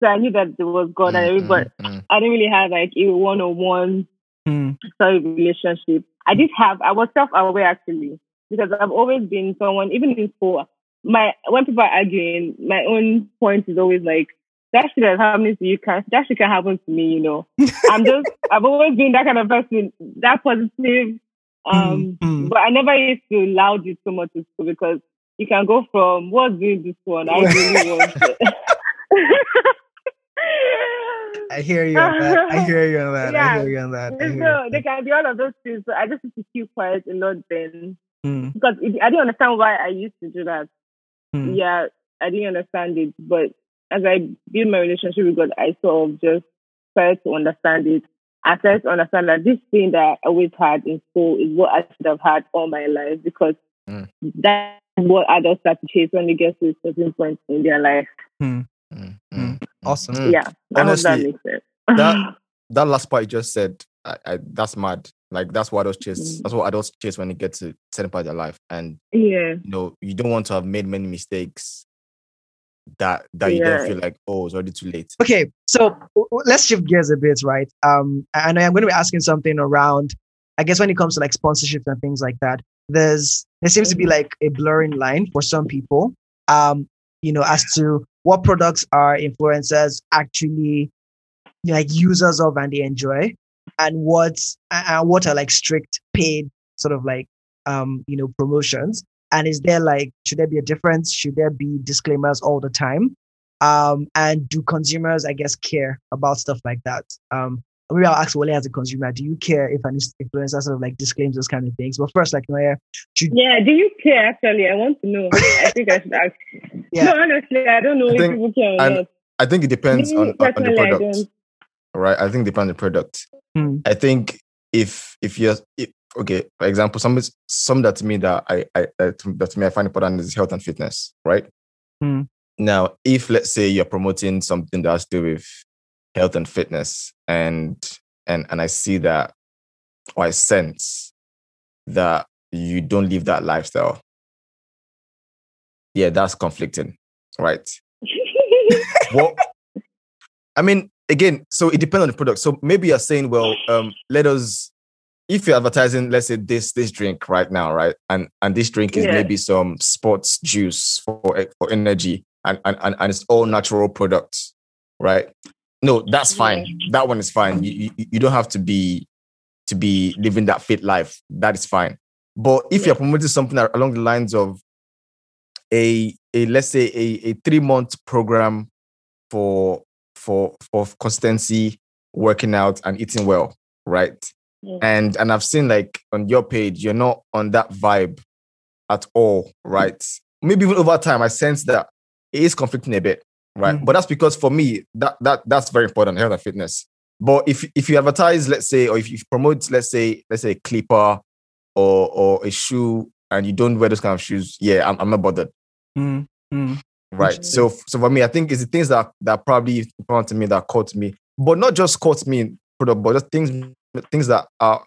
Speaker 4: so I knew that there was God and
Speaker 5: Mm,
Speaker 4: everybody.
Speaker 5: mm, mm.
Speaker 4: I didn't really have like a one-on-one
Speaker 2: Hmm.
Speaker 4: sorry relationship. I did have I was self aware actually because I've always been someone even in school. My when people are arguing, my own point is always like that shit that's happening to you can that shit can happen to me, you know. I'm just I've always been that kind of person, that positive. Um
Speaker 2: Mm, mm.
Speaker 4: but I never used to loud it so much in school because you can go from what's doing this one, I really want it.
Speaker 2: I hear you on that. I hear you on that. I
Speaker 4: Yeah.
Speaker 2: hear you on that. I
Speaker 4: so they can be all of those things. So I just used to keep quiet a lot then
Speaker 2: Hmm.
Speaker 4: because it, I didn't understand why I used to do that.
Speaker 2: Hmm.
Speaker 4: Yeah, I didn't understand it. But as I built my relationship with God, I sort of just started to understand it. I started to understand that this thing that I always had in school is what I should have had all my life because
Speaker 5: Mm.
Speaker 4: that's what adults start to chase when they get to a certain point in their life.
Speaker 5: Mm,
Speaker 2: Mm.
Speaker 5: mm,
Speaker 2: Awesome.
Speaker 5: mm.
Speaker 4: Yeah, I hope that
Speaker 5: Honestly, that- That last part you just said, I, I, that's mad. Like that's what adults chase.
Speaker 4: Mm.
Speaker 5: That's what adults chase when they get to certain part of their life, and
Speaker 4: yeah,
Speaker 5: you know you don't want to have made many mistakes that that you
Speaker 4: Yeah.
Speaker 5: then feel like oh it's already too late.
Speaker 2: Okay, so w- w- let's shift gears a bit, right? Um, and I'm going to be asking something around, I guess, when it comes to like sponsorships and things like that. There's there seems to be like a blurring line for some people um, you know, as to what products are influencers actually like users of and they enjoy, and what and what are like strict paid sort of like um, you know, promotions. And is there like should there be a difference? Should there be disclaimers all the time? Um, and do consumers, I guess, care about stuff like that? Um, maybe I'll ask Wale as a consumer, do you care if an influencer sort of like disclaims those kind of things? But first, like, Nonye,
Speaker 4: should... yeah, do you care actually? I want to know. I think I should ask. Yeah. No, honestly, I don't know I if think, people care or not.
Speaker 5: I think it depends on, on, the product. Right. I think it depends on the product. Hmm. I think if if you're if, okay, for example, some some that to me that I, I that to me I find important is health and fitness, right? Hmm. Now, if let's say you're promoting something that has to do with health and fitness, and and and I see that, or I sense that you don't live that lifestyle. Yeah, that's conflicting, right? what? I mean, again, so it depends on the product. So maybe you're saying, well, um, let us if you're advertising, let's say this this drink right now, right, and and this drink is yeah. maybe some sports juice for for energy, and and and it's all natural products, right? No, that's fine. Yeah. That one is fine. You, you you don't have to be to be living that fit life. That is fine. But if yeah. you're promoting something along the lines of a a let's say a, a three month program for for for consistency, working out and eating well, right? And and I've seen like on your page, you're not on that vibe at all, right? Maybe even over time, I sense that it is conflicting a bit, right? Mm-hmm. But that's because for me, that that that's very important, health and fitness. But if if you advertise, let's say, or if you promote, let's say, let's say a clipper or or a shoe, and you don't wear those kind of shoes, yeah, I'm, I'm not bothered. Mm-hmm. Right. So so for me, I think it's the things that that probably important to me that caught me, but not just caught me, for the but just things things that are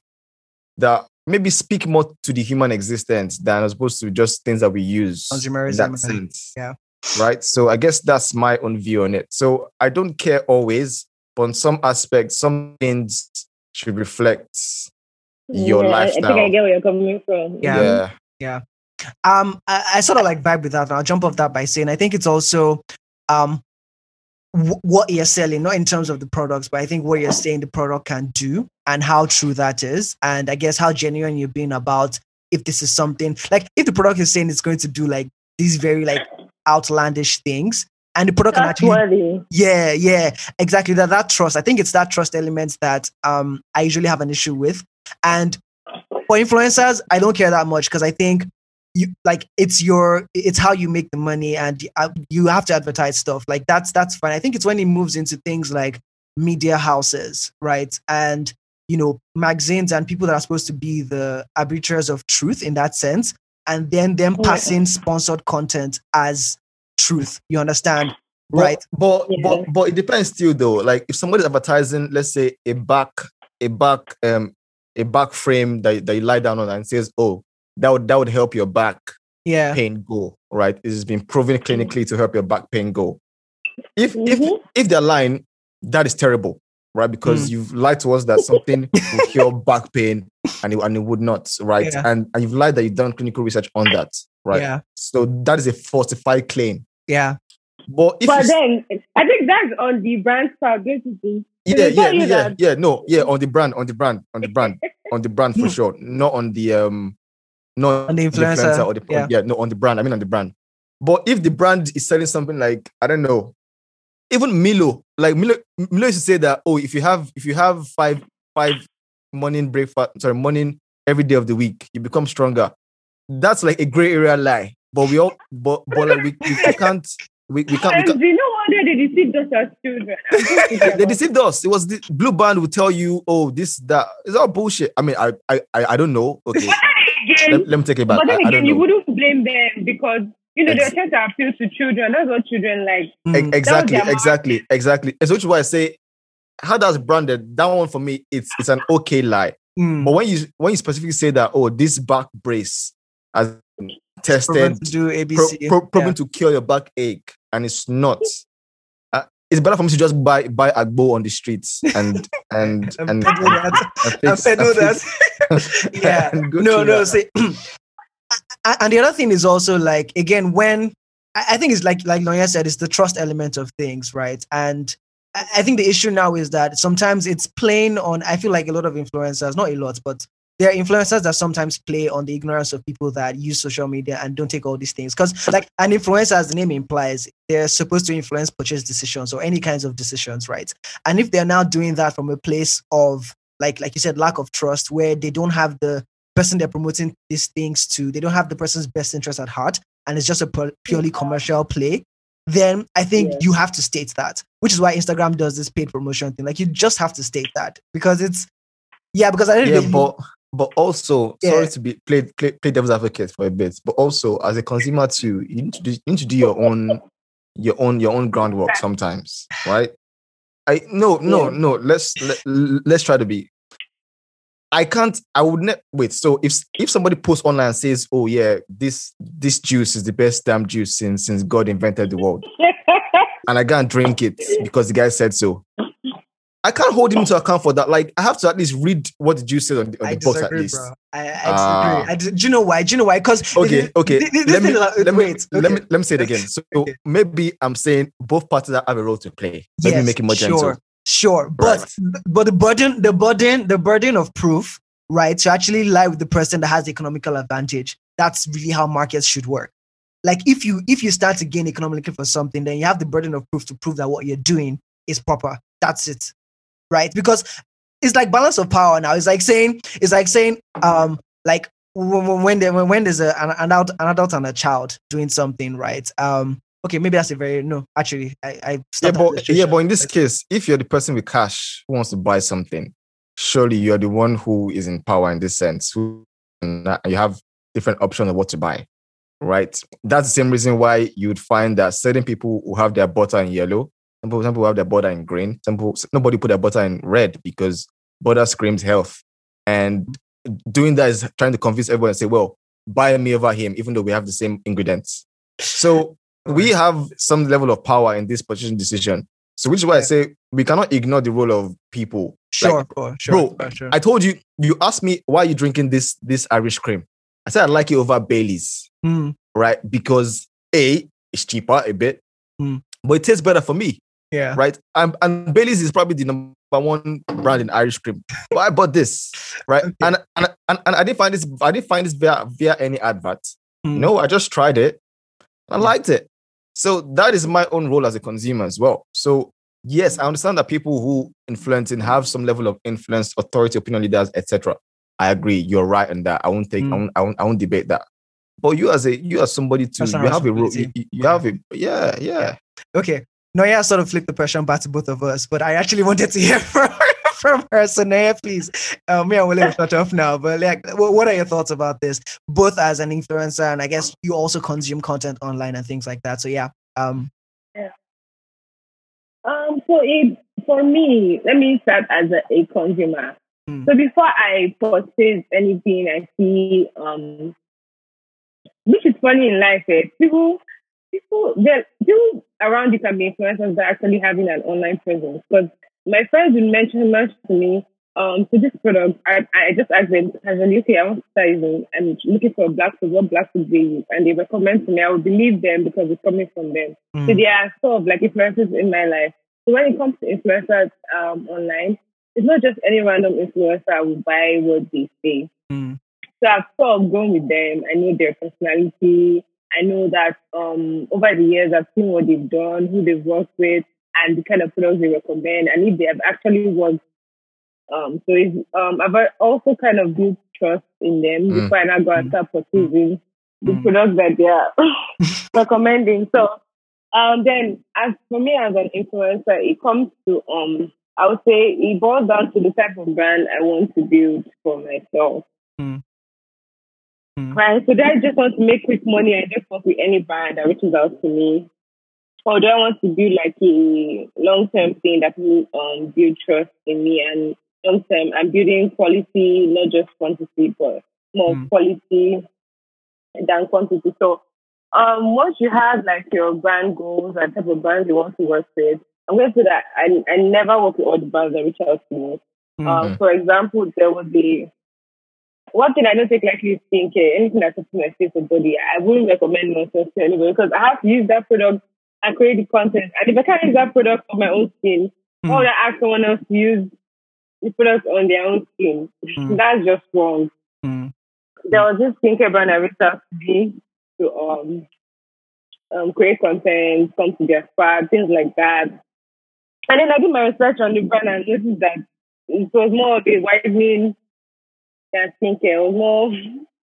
Speaker 5: that maybe speak more to the human existence than as opposed to just things that we use in that sense.
Speaker 2: Yeah.
Speaker 5: Right. So I guess that's my own view on it. So I don't care always, but on some aspects, some things should reflect your
Speaker 4: yeah,
Speaker 5: lifestyle.
Speaker 4: I think I get where you're coming from.
Speaker 2: Yeah. Yeah. yeah. Um, I, I sort of like vibe with that. And I'll jump off that by saying I think it's also um what you're selling, not in terms of the products, but I think what you're saying the product can do and how true that is. And I guess how genuine you've been about if this is something like if the product is saying it's going to do like these very like outlandish things and the product
Speaker 4: That's
Speaker 2: can
Speaker 4: actually
Speaker 2: yeah yeah exactly that that trust i think it's that trust element that um i usually have an issue with. And for influencers i don't care that much because i think you like it's your it's how you make the money and uh, you have to advertise stuff like that's that's fine. I think it's when it moves into things like media houses right? And you know magazines and people that are supposed to be the arbiters of truth in that sense and then them passing sponsored content as truth you understand right
Speaker 5: but yeah. but but it depends still though like if somebody's advertising let's say a back a back um a back frame that, that you lie down on and says oh that would that would help your back
Speaker 2: yeah.
Speaker 5: pain go, right? It's been proven clinically to help your back pain go. If mm-hmm. if if they're lying, that is terrible, right? Because mm. you've lied to us that something will cure back pain and it, and it would not, right? Yeah. And, and you've lied that you've done clinical research on that, right?
Speaker 2: Yeah.
Speaker 5: So that is a falsified claim.
Speaker 2: Yeah.
Speaker 5: But, if
Speaker 4: but then I think that's on the brand part, basically.
Speaker 5: Yeah, yeah, yeah, yeah. No, yeah, on the brand, on the brand, on the brand, on the brand for sure. Not on the um not
Speaker 2: on the influencer, the influencer
Speaker 5: or the yeah. yeah, no, on the brand. I mean on the brand. But if the brand is selling something like I don't know, even Milo, like Milo, Milo used to say that oh, if you have if you have five five morning breakfast, sorry, morning every day of the week, you become stronger. That's like a gray area lie. But we all, but but like we, we, we can't. We, we can't. We can't.
Speaker 4: You know what? They deceived us as children.
Speaker 5: they deceived us. It was the blue band would tell you, "Oh, this that." It's all bullshit. I mean, I I I don't know. Okay,
Speaker 4: again,
Speaker 5: let, let, me take it back.
Speaker 4: But then
Speaker 5: I,
Speaker 4: again, I you wouldn't blame them because you know Ex- they're trying to appeal to children. That's what children like.
Speaker 5: Mm. Exactly, exactly, exactly. And so which is why I say how that's branded. That one for me, it's it's an okay lie. Mm. But when you when you specifically say that, oh, this back brace has tested, to
Speaker 2: do ABC,
Speaker 5: pro, pro, proven yeah. to cure your back ache, and it's not it's better for me to just buy buy a agbo on the streets and and and, and,
Speaker 2: and, fix, that. yeah. no, no. See, and the other thing is also like again when I think it's like like Nonye said, it's the trust element of things, right? And I think the issue now is that sometimes it's playing on. I feel like a lot of influencers, not a lot, but there are influencers that sometimes play on the ignorance of people that use social media and don't take all these things. Because like an influencer, as the name implies, they're supposed to influence purchase decisions or any kinds of decisions, right? And if they're now doing that from a place of like like you said, lack of trust, where they don't have the person they're promoting these things to, they don't have the person's best interest at heart, and it's just a pu- purely commercial play, then I think
Speaker 4: Yeah.
Speaker 2: you have to state that, which is why Instagram does this paid promotion thing. Like you just have to state that because it's yeah, because I
Speaker 5: Yeah,
Speaker 2: didn't
Speaker 5: but but also
Speaker 2: Yeah.
Speaker 5: sorry to be play, play play devil's advocate for a bit, but also as a consumer too, you need to do, you need to do your own your own your own groundwork sometimes, right? I no no no. Let's let, let's try to be. I can't. I would not wait. So if if somebody posts online and says, "Oh yeah, this this juice is the best damn juice since since God invented the world," and I can't drink it because the guy said so. I can't hold him to account for that. Like I have to at least read what the juice says on the, on
Speaker 2: I
Speaker 5: the box at least.
Speaker 2: bro. I, I
Speaker 5: Ah.
Speaker 2: disagree. I dis- do you know why? Do you know why? Because
Speaker 5: Okay, okay. let me, let me,
Speaker 2: wait.
Speaker 5: let me let me say it again. So
Speaker 2: Okay.
Speaker 5: maybe I'm saying both parties have a role to play. Let me
Speaker 2: Yes,
Speaker 5: make it more
Speaker 2: sure,
Speaker 5: gentle.
Speaker 2: Sure, but but the burden, the burden, the burden of proof, right, to actually lie with the person that has the economical advantage. That's really how markets should work. Like if you if you start to gain economically for something, then you have the burden of proof to prove that what you're doing is proper. That's it, right? Because it's like balance of power now. It's like saying it's like saying um like when when- when, when, when there's a, an, an, adult, an adult and a child doing something, right? Um, okay, maybe that's a very no. Actually, I I
Speaker 5: Yeah, but yeah, but in this case, if you're the person with cash who wants to buy something, surely you're the one who is in power in this sense. Who and you have different options of what to buy, right? That's the same reason why you'd find that certain people who have their butter in yellow, some people, some people have their butter in green, some people nobody put their butter in red because butter screams health, and doing that is trying to convince everyone and say, well, buy me over him, even though we have the same ingredients. So we have some level of power in this purchasing decision. So which is why I say we cannot ignore the role of people.
Speaker 2: Sure,
Speaker 5: Like,
Speaker 2: sure, sure,
Speaker 5: bro,
Speaker 2: sure, sure.
Speaker 5: I told you, you asked me why are you drinking this this Irish cream. I said I like it over Bailey's,
Speaker 2: Hmm,
Speaker 5: right? Because A, it's cheaper a bit,
Speaker 2: Hmm.
Speaker 5: but it tastes better for me,
Speaker 2: yeah.
Speaker 5: right? And, and Bailey's is probably the number one brand in Irish cream. But I bought this, right?
Speaker 2: Okay.
Speaker 5: And, and and and I didn't find this, I didn't find this via via any advert.
Speaker 2: Hmm.
Speaker 5: No, I just tried it. I liked it. So that is my own role as a consumer as well. So yes, I understand that people who influence and have some level of influence, authority, opinion leaders, etc. I agree. You're right in that. I won't take. I,
Speaker 2: Mm.
Speaker 5: won't, I won't. I won't debate that. But you as a you as somebody too, you have a role. You, you- have a yeah, yeah.
Speaker 2: Okay. no i sort of flipped the question back to both of us, but I actually wanted to hear from, from her. So Nonye, please, me and William will shut off now. But like, what, are your thoughts about this? Both as an influencer, and I guess you also consume content online and things like that. So yeah, um, Yeah.
Speaker 4: Um, so it, for me, let me start as a, a consumer.
Speaker 2: Hmm.
Speaker 4: So before I purchase anything, I see, um, which is funny in life, eh? people, people, there, people around you can be influencers that are actually having an online presence. Because my friends will mention much to me, um, so this product, I, I just asked them, as an okay, I want to start I'm looking for black food, what black food they use, and they recommend to me, I would believe them because it's coming from them.
Speaker 2: mm,
Speaker 4: So they are sort of like influences in my life. So when it comes to influencers um, online, it's not just any random influencer I will buy what they say.
Speaker 2: mm,
Speaker 4: So I've sort of gone with them. I know their personality. I know that um, over the years I've seen what they've done, who they've worked with, and the kind of products they recommend, and if they have actually worked. Um, so it's, um, I've also kind of built trust in them
Speaker 5: Mm.
Speaker 4: before I now go and start purchasing the
Speaker 2: mm,
Speaker 4: products that they are recommending. So um, then as for me as an influencer, it comes to um I would say it boils down to the type of brand I want to build for myself.
Speaker 2: Mm. Mm.
Speaker 4: Right. So do I just want to make quick money and just work with any brand that reaches out to me? Or do I want to build like a long term thing that will um build trust in me and long term I'm building quality, not just quantity, but more
Speaker 2: Mm.
Speaker 4: quality than quantity. So um once you have like your brand goals and type of brands you want to work with, I'm going to say that I, I never work with all the brands that reach out to me.
Speaker 2: mm,
Speaker 4: Um, for example, there would be one thing I don't take lightly is skincare. Anything that touches my face or body, I wouldn't recommend myself to anybody because I have to use that product and create the content. And if I can't use that product for my own skin, why would I ask someone else to use the product on their own skin?
Speaker 2: Mm.
Speaker 4: That's just wrong.
Speaker 2: Mm.
Speaker 4: There was this skincare brand I reached out to me to um, um, create content, come to their spa, things like that. And then I did my research on the brand and noticed that it was more of a whitening than skincare. It was more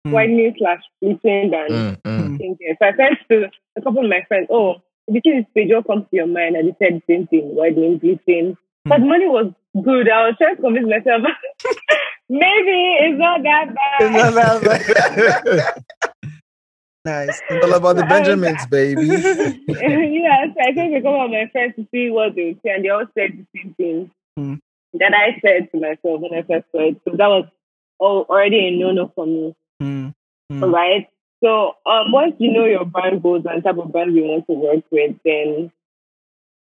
Speaker 2: Mm.
Speaker 4: whitening slash bleaching than
Speaker 5: Mm, mm.
Speaker 4: skincare. So I said to a couple of my friends, oh, if you see page, what comes to your mind? And they said the same thing, whitening, bleaching. But
Speaker 2: Hmm.
Speaker 4: money was good. I was trying to convince myself, maybe it's not that bad.
Speaker 2: Nice.
Speaker 5: It's all about the Benjamins, baby.
Speaker 4: yeah, so I sent a couple of my friends to see what they would say, and they all said the same thing
Speaker 2: Hmm.
Speaker 4: that I said to myself when I first saw it. So that was al- already a no-no for me,
Speaker 2: Mm. Mm.
Speaker 4: right? So um, once you know your brand goals and type of brand you want to work with, then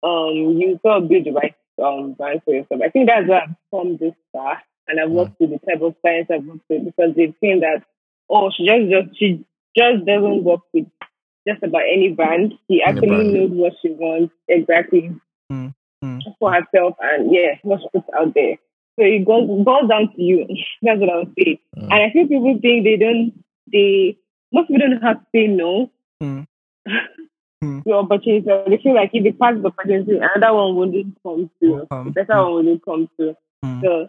Speaker 4: um, you sort of build the right um, brand for yourself. I think that's why I've become this far, and I've worked with the type of clients I've worked with because they've seen that oh, she just just she just doesn't work with just about any brand. She actually
Speaker 5: brand.
Speaker 4: knows what she wants exactly
Speaker 2: Mm, mm.
Speaker 4: for herself, and yeah, what she puts out there. So it goes goes down to you. That's what I would say.
Speaker 5: Mm.
Speaker 4: And I think people think they don't. They most people don't have to say no
Speaker 2: Mm. Mm.
Speaker 4: to opportunity. They feel like if they pass the opportunity, another one wouldn't come to,
Speaker 2: Um,
Speaker 4: The better one wouldn't come to.
Speaker 2: mm.
Speaker 4: So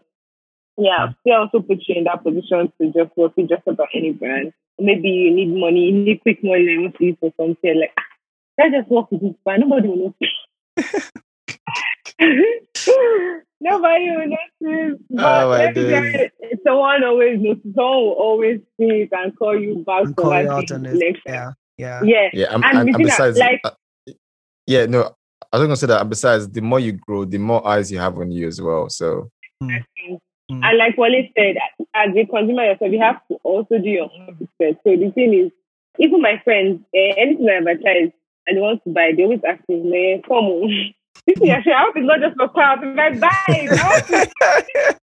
Speaker 4: yeah, they also put you in that position to just work with just about any brand. Maybe you need money, you need quick money, you want to use for something like ah, let's just work with this brand. Nobody will notice. Nobody will notice. But
Speaker 5: Oh, my
Speaker 4: let me tell you, someone always notices. Someone will always see it and call you back
Speaker 2: And
Speaker 4: for
Speaker 2: call you out on it.
Speaker 4: next time.
Speaker 2: Yeah. Yeah.
Speaker 4: Yeah.
Speaker 5: Yeah, and,
Speaker 4: And
Speaker 5: and,
Speaker 4: the
Speaker 5: and
Speaker 4: thing that,
Speaker 5: besides,
Speaker 4: like-
Speaker 5: uh, yeah, no, I was gonna say that. and Besides, the more you grow, the more eyes you have on you as well. So,
Speaker 2: Mm.
Speaker 4: And like Wale said, as a consumer yourself, you have to also do your own research. So the thing is, even my friends, eh, anything I advertise and they want to buy, they always ask me, come on. This thing I share, I hope it's not just for crowd. If I buy it, I want to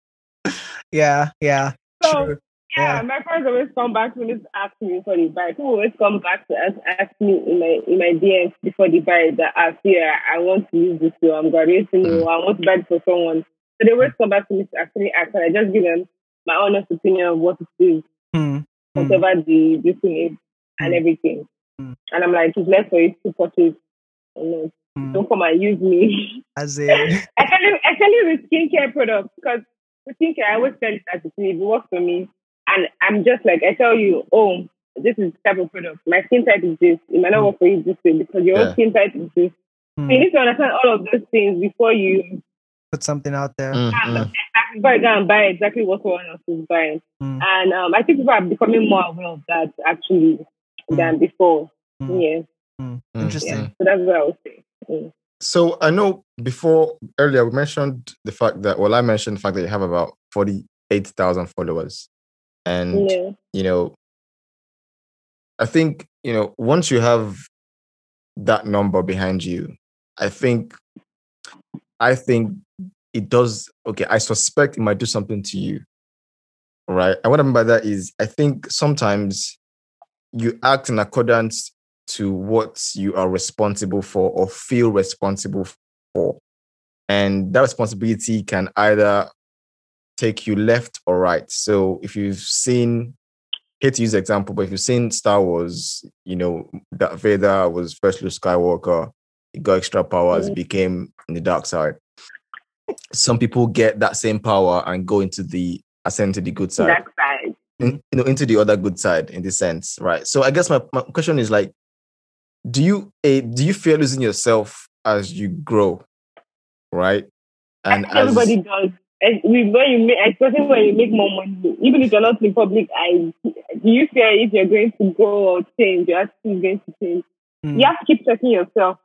Speaker 2: Yeah. Yeah.
Speaker 4: So,
Speaker 2: True.
Speaker 4: yeah,
Speaker 2: Yeah.
Speaker 4: my friends always come back to me to ask me before they buy. People always come back to ask, ask me in my in my DMs before they buy that ask, yeah, I want to use this so I'm graduating or I want to buy it for someone. So they always come back to me to actually ask and I just give them my honest opinion of what it is,
Speaker 2: Mm. Mm.
Speaker 4: whatever the this thing is and
Speaker 2: Mm.
Speaker 4: everything.
Speaker 2: Mm.
Speaker 4: And I'm like, it's less for you to purchase. You know,
Speaker 2: Mm.
Speaker 4: Don't come and use me.
Speaker 2: As in,
Speaker 4: actually, actually with skincare products, because with skincare, I always tell you that it it works for me. And I'm just like, I tell you, oh, this is type of product. My skin type is this. It might not work for you this way because your
Speaker 5: Yeah.
Speaker 4: own skin type is this. So you
Speaker 2: mm.
Speaker 4: need to understand all of those things before you
Speaker 2: put something out there.
Speaker 5: mm, mm.
Speaker 4: before you go and buy exactly what someone else is buying.
Speaker 2: Mm.
Speaker 4: And um, I think people are becoming more aware of that actually than before.
Speaker 2: Mm.
Speaker 4: Yeah.
Speaker 2: Mm.
Speaker 5: Mm.
Speaker 2: Interesting.
Speaker 4: Yeah. So that's what I would say.
Speaker 5: So I know before earlier we mentioned the fact that well I mentioned the fact that you have about forty eight thousand followers, and
Speaker 4: Yeah.
Speaker 5: you know, I think you know once you have that number behind you, I think, I think it does. Okay, I suspect it might do something to you, right? And what I mean by that is, I think sometimes you act in accordance to what you are responsible for or feel responsible for. And that responsibility can either take you left or right. So if you've seen, hate to use the example, but if you've seen Star Wars, you know, that Vader was first Luke Skywalker, he got extra powers,
Speaker 4: Mhm.
Speaker 5: became in the dark side. Some people get that same power and go into the ascend to the good side
Speaker 4: That side.
Speaker 5: in, you know into the other good side in this sense right so i guess my, my question is like do you a do you fear losing yourself as you grow right and as
Speaker 4: everybody does. And we- when you make, especially when you make more money, even if you're not in public eye, do you fear if you're going to grow or change? Your attitude is going to change.
Speaker 2: Mm.
Speaker 4: You have to keep checking yourself.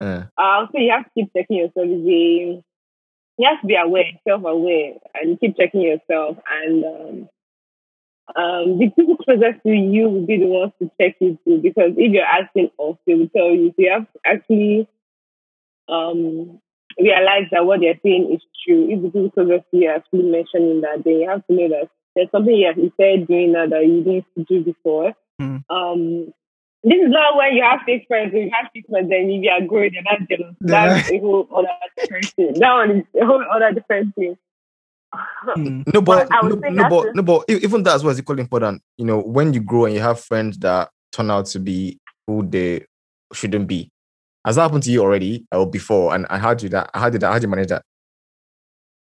Speaker 5: uh,
Speaker 4: I'll say you have to keep checking yourself. You you have to be aware, self-aware, and keep checking yourself. And um, um, the people closest to you will be the ones to check you too, because if you're asking off, they will tell you. So you have to actually um, realize that what they're saying is true. If the people closest to you are actually mentioning that, then you have to know that there's something you have started doing now that you didn't do before.
Speaker 2: Hmm.
Speaker 4: Um, this is not when you have fake friends. You have fake friends, then you are growing, and that's jealous. That's a whole other different thing. That one is a whole other different thing.
Speaker 2: Hmm.
Speaker 5: No, but
Speaker 4: I
Speaker 5: no, no, but no, but even that's what's equally important. You know, when you grow and you have friends that turn out to be who they shouldn't be. Has that happened to you already or before? And, and how do you that? How did that? How do you manage that?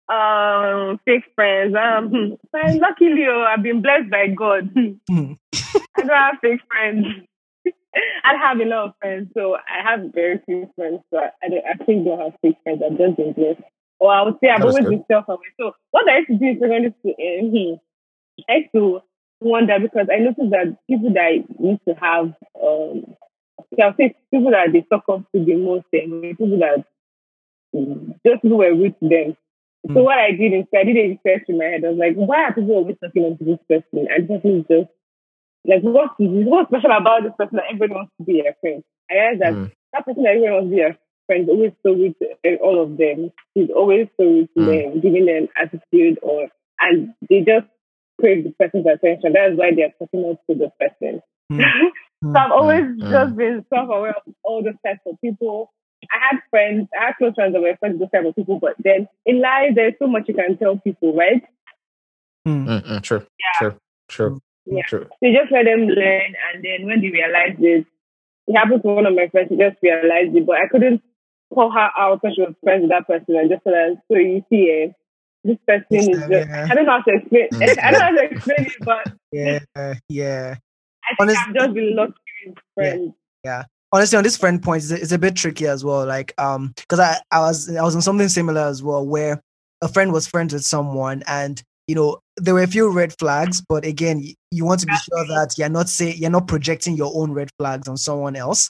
Speaker 4: Um, fake friends. Um, friends, luckily, oh, I've been blessed by God.
Speaker 2: Hmm.
Speaker 4: I don't have fake friends. I have a lot of friends, so I have very few friends. So I, I don't, actually don't have fake friends. I've just been blessed. Or I would say I've always
Speaker 5: good.
Speaker 4: been self-aware. So what I used to do in secondary school, eh, hmm, I used to wonder because I noticed that people that used to have, um, I'll say people that they suck up to the most, eh, people that mm, just people were rude to them. So
Speaker 2: Mm.
Speaker 4: what I did instead, I did a research in my head. I was like, why are people always talking to this person? And this is just like, what is what's special about this person that everybody wants to be their friend? I realized that
Speaker 5: Mm.
Speaker 4: that person that everyone wants to be their friend is always so rude to eh, all of them. He's always so rude to
Speaker 5: Mm.
Speaker 4: them, giving them attitude or and they just crave the person's attention. That's why they're talking out to the person.
Speaker 2: Mm.
Speaker 4: so I've always
Speaker 5: Mm.
Speaker 4: just been self-aware of all the types of people. I had friends, I had close friends that were friends with those type of people, but then in life there's so much you can tell people, right?
Speaker 2: Hmm.
Speaker 5: Mm, mm, true, true, true,
Speaker 4: Yeah.
Speaker 5: true.
Speaker 4: So you just let them learn, and then when they realize this, it happened to one of my friends. he just realized it, but I couldn't call her out because she was friends with that person and just her, so you see, eh, this person
Speaker 2: Yes,
Speaker 4: is just,
Speaker 2: yeah.
Speaker 4: I don't know how to explain,
Speaker 5: Mm.
Speaker 4: I don't know how to explain it, but
Speaker 2: Yeah, yeah.
Speaker 4: I think
Speaker 2: Honest-
Speaker 4: I've just been lucky with friends.
Speaker 2: Yeah, honestly on this friend point it's, it's a bit tricky as well like um because i i was i was in something similar as well where a friend was friends with someone and you know there were a few red flags but again you want to be sure that you're not say you're not projecting your own red flags on someone else.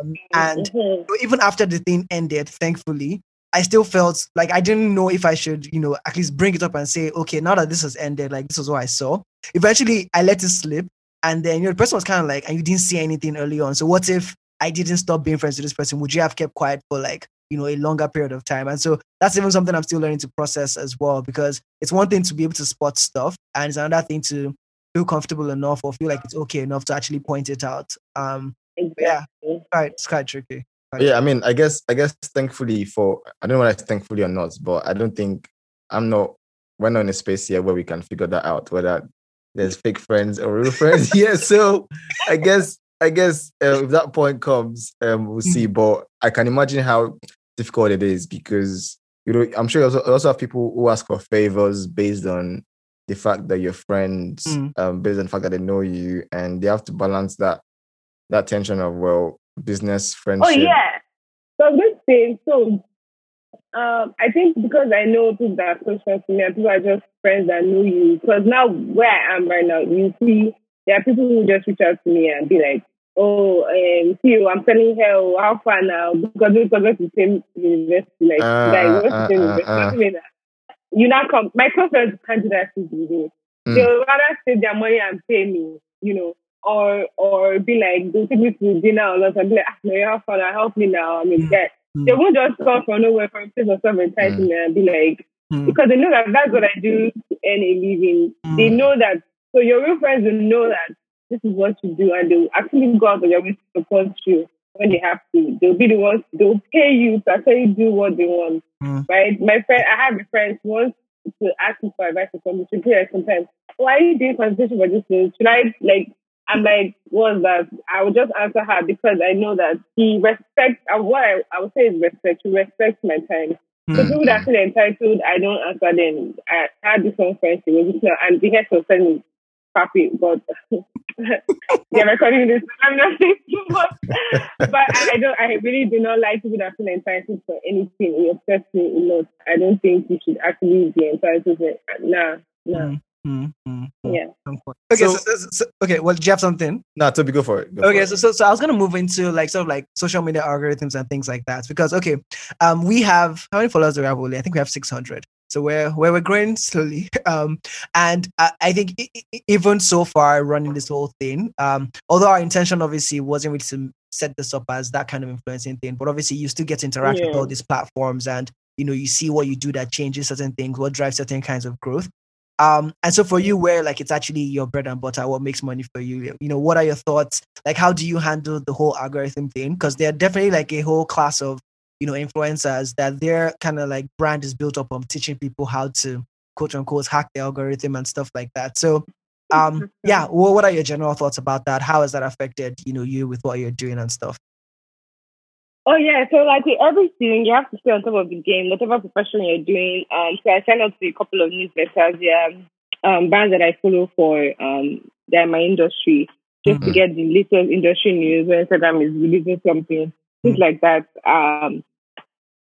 Speaker 2: Um, and
Speaker 4: Mhm.
Speaker 2: so even after the thing ended thankfully i still felt like i didn't know if i should you know at least bring it up and say okay now that this has ended like this is what i saw. Eventually i let it slip and then you know the person was kind of like and you didn't see anything early on. So what if i didn't stop being friends with this person? Would you have kept quiet for like you know a longer period of time and so that's even something i'm still learning to process as well because it's one thing to be able to spot stuff and it's another thing to feel comfortable enough or feel like it's okay enough to actually point it out um yeah
Speaker 4: Exactly.
Speaker 2: right it's quite tricky
Speaker 5: Yeah, I mean, I guess, I guess, thankfully for, I don't know whether it's thankfully or not, but I don't think I'm not. We're not in a space here where we can figure that out. Whether there's fake friends or real friends. yeah, so I guess, I guess, uh, if that point comes, um, we'll see. But I can imagine how difficult it is because you know, I'm sure you also, also have people who ask for favors based on the fact that you're friends,
Speaker 2: Mm.
Speaker 5: um, based on the fact that they know you, and they have to balance that that tension of well, business friendship.
Speaker 4: Oh yeah. So I'm just saying, so um, I think because I know people that are close friends to me and people are just friends that know you. Because now where I am right now, you see, there are people who just reach out to me and be like, "Oh, um, see you, I'm telling her oh, how far now because we go to the same university, like,
Speaker 5: Uh,
Speaker 4: like
Speaker 5: uh,
Speaker 4: what's the
Speaker 5: uh,
Speaker 4: same
Speaker 5: uh,
Speaker 4: university?
Speaker 5: uh.
Speaker 4: Something like. You now come. My close friends can't do that to me.
Speaker 5: Mm.
Speaker 4: They'll rather save their money and pay me, you know, or or be like, they'll take me to dinner or lunch and be like, ah, no, you have fun, help me now. I mean,
Speaker 2: Mm.
Speaker 4: get.
Speaker 2: Mm.
Speaker 4: They won't just come from nowhere from a place of self entitlement and be like,
Speaker 2: Mm.
Speaker 4: because they know that that's what I do to earn a living. They
Speaker 2: Mm.
Speaker 4: know that. So your real friends will know that this is what you do, and they will actually go out of their way to support you when they have to. They'll be the ones. They'll pay you to actually do what they want.
Speaker 2: Mm.
Speaker 4: Right? My friend, I have a friend who wants to ask me for advice or something. She be like sometimes, why are you doing consultation for this thing? Should I like? I'm like, what's that? I would just answer her because I know that he respects. and what I, I would say is respect. He respects my time. So
Speaker 2: Mm.
Speaker 4: people that feel entitled, I don't answer them. I had this one friend, she was just not, and the head was copy, but they're recording this. I'm not saying too much. But I, I don't, I really do not like people that feel entitled for anything. It upsets me a lot. I don't think you should actually be entitled to it. Nah, nah,
Speaker 2: Mm, mm, mm, mm.
Speaker 4: yeah.
Speaker 2: Okay, so,
Speaker 5: So-
Speaker 2: so- so- okay. Well, do you have something?
Speaker 5: Nah, Toby, go for it. Go for
Speaker 2: Okay,
Speaker 5: it.
Speaker 2: so, so so I was gonna move into like sort of like social media algorithms and things like that because okay, um, we have how many followers do we have? Oli? I think we have six hundred. So we're we're, we're growing slowly. Um, and I, I think even so far running this whole thing, um, although our intention obviously wasn't really to set this up as that kind of influencing thing, but obviously you still get to interact with all these platforms and you know you see what you do that changes certain things, what drives certain kinds of growth. Um, and so for you, where like it's actually your bread and butter, what makes money for you? You know, what are your thoughts? Like, how do you handle the whole algorithm thing? Because they're definitely like a whole class of you know influencers that their kind of like brand is built up on teaching people how to quote unquote hack the algorithm and stuff like that. So, um, yeah, well, what are your general thoughts about that? How has that affected you know you with what you're doing and stuff?
Speaker 4: Oh yeah, so like with everything, you have to stay on top of the game, whatever profession you're doing. Um, so I signed up to a couple of newsletters, yeah, um, brands that I follow for um, they're my industry, just
Speaker 2: Mm-hmm.
Speaker 4: to get the latest industry news when Instagram is releasing something, things
Speaker 2: Mm.
Speaker 4: like that. Um,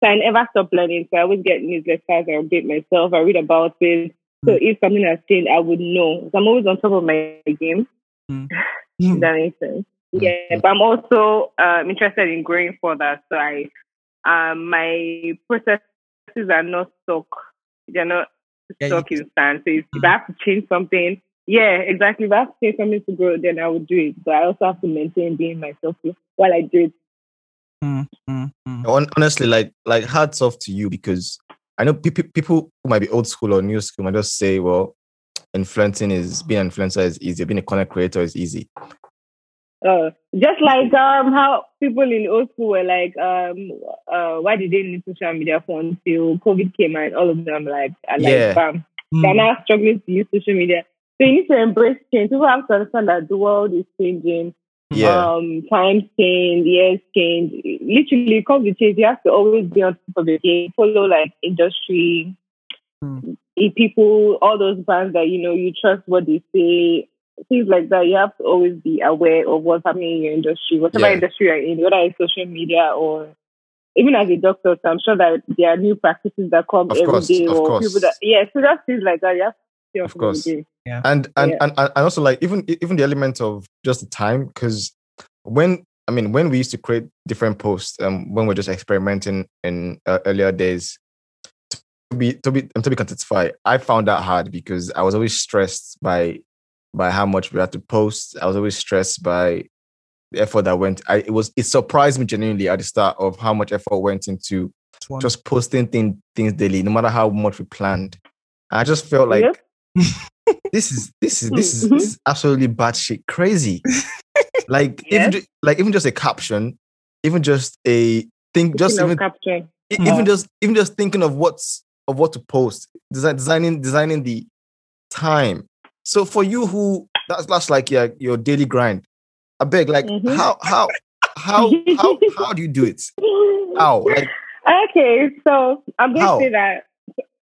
Speaker 4: so I never stop learning. So I always get newsletters, I update myself, I read about it. So
Speaker 2: Mm.
Speaker 4: if something has changed, I would know. So I'm always on top of my game.
Speaker 2: Mm.
Speaker 4: That makes sense. Yeah, but I'm also um, interested in growing further. So I, um, my processes are not stuck. They're not
Speaker 2: Yeah,
Speaker 4: stuck in stand. So if, if I have to change something, yeah, exactly. If I have to change something to grow, then I would do it. But I also have to maintain being myself while I do it.
Speaker 2: Mm, mm, mm.
Speaker 5: Honestly, like like hats off to you because I know people people who might be old school or new school might just say, well, influencing is being an influencer is easy, being a content creator is easy.
Speaker 4: Uh, just like um how people in old school were like, um, uh, why did they need social media for until COVID came and all of them like, are like,
Speaker 5: Yeah.
Speaker 4: bam, they're
Speaker 2: Mm.
Speaker 4: now struggling to use social media. So you need to embrace change. People have to understand that the world is changing.
Speaker 5: Yeah.
Speaker 4: Um, times change, years change. Literally, with change. You have to always be on top of the game. Follow like industry,
Speaker 2: Hmm.
Speaker 4: people, all those brands that you know you trust what they say. Things like that. You have to always be aware of what's happening in your industry, whatever
Speaker 5: Yeah.
Speaker 4: industry you're in, whether it's social media or even as a doctor. So I'm sure that there are new practices that come
Speaker 5: Of
Speaker 4: every
Speaker 5: course,
Speaker 4: day,
Speaker 5: of
Speaker 4: or
Speaker 5: course.
Speaker 4: people that yeah. So just things like that. You have to stay on
Speaker 5: Of course.
Speaker 4: the game.
Speaker 5: and and,
Speaker 4: Yeah.
Speaker 5: and and and also like even even the element of just the time because when I mean when we used to create different posts um when we're just experimenting in uh, earlier days to be to be um, to be quantified I found that hard because I was always stressed by by how much we had to post I was always stressed by the effort that went I it was it surprised me genuinely at the start of how much effort went into just posting thing, things daily no matter how much we planned I just felt like
Speaker 4: Yep.
Speaker 5: this is this is this is this is absolutely batshit crazy. like
Speaker 4: Yes.
Speaker 5: even like even just a caption, even just a think, just even even just even just thinking of what's of what to post, design, designing designing the time. So for you who that's that's like your your daily grind. I beg, like
Speaker 4: Mhm.
Speaker 5: how how how how how do you do it? How like
Speaker 4: Okay, so I'm going
Speaker 5: How?
Speaker 4: to say that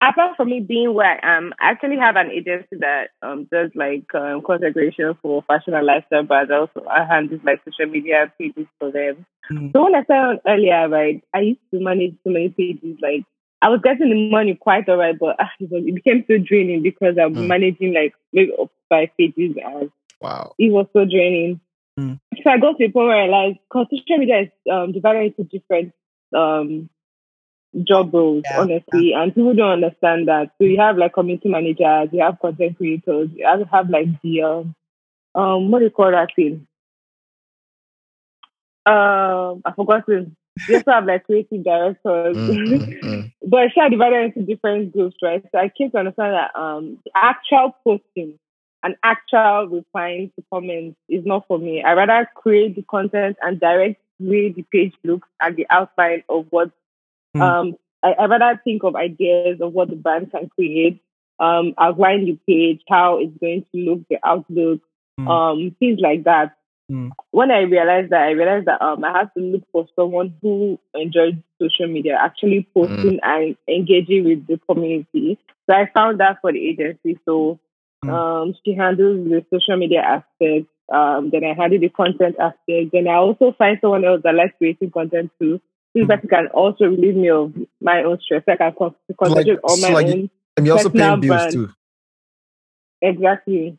Speaker 4: apart from me being where I am, I actually have an agency that um, does like um, content creation for fashion and lifestyle but I also I handle like social media pages for them.
Speaker 2: Mm.
Speaker 4: So when I started earlier, right, I used to manage so many pages. Like I was getting the money quite alright, but ah, it, became so draining because I'm
Speaker 5: Mm.
Speaker 4: managing like maybe up five pages and
Speaker 5: wow.
Speaker 4: it was so draining.
Speaker 2: Mm.
Speaker 4: So I got to a point where I realized because social media is um, divided into different um, job roles,
Speaker 2: Yeah,
Speaker 4: honestly, and people don't understand that. So you have like community managers, you have content creators, you have, have like the um, um, what do you call that thing? Um, I forgot to. You also have like creative directors.
Speaker 5: Mm, mm, mm.
Speaker 4: but it's kind of divided into different groups, right? So I came to understand that um, the actual posting and actual replying to comments is not for me. I rather create the content and direct the way the page looks at the outline of what
Speaker 2: Hmm.
Speaker 4: um I, I rather think of ideas of what the brand can create, um, outline the page, how it's going to look, the outlook,
Speaker 2: Hmm.
Speaker 4: um, things like that.
Speaker 2: Hmm.
Speaker 4: When I realized that, I realized that um, I have to look for someone who enjoys social media, actually posting and engaging with the community. So I found that for the agency. So
Speaker 2: Hmm.
Speaker 4: um, she handles the social media aspect. Um, then I handle the content aspect. Then I also find someone else that likes creating content too. So
Speaker 2: Hmm.
Speaker 4: can also relieve me of my own stress. I can con- concentrate on
Speaker 5: so
Speaker 4: my
Speaker 5: like
Speaker 4: own.
Speaker 5: And you're also paying bills
Speaker 4: brand.
Speaker 5: too.
Speaker 4: Exactly.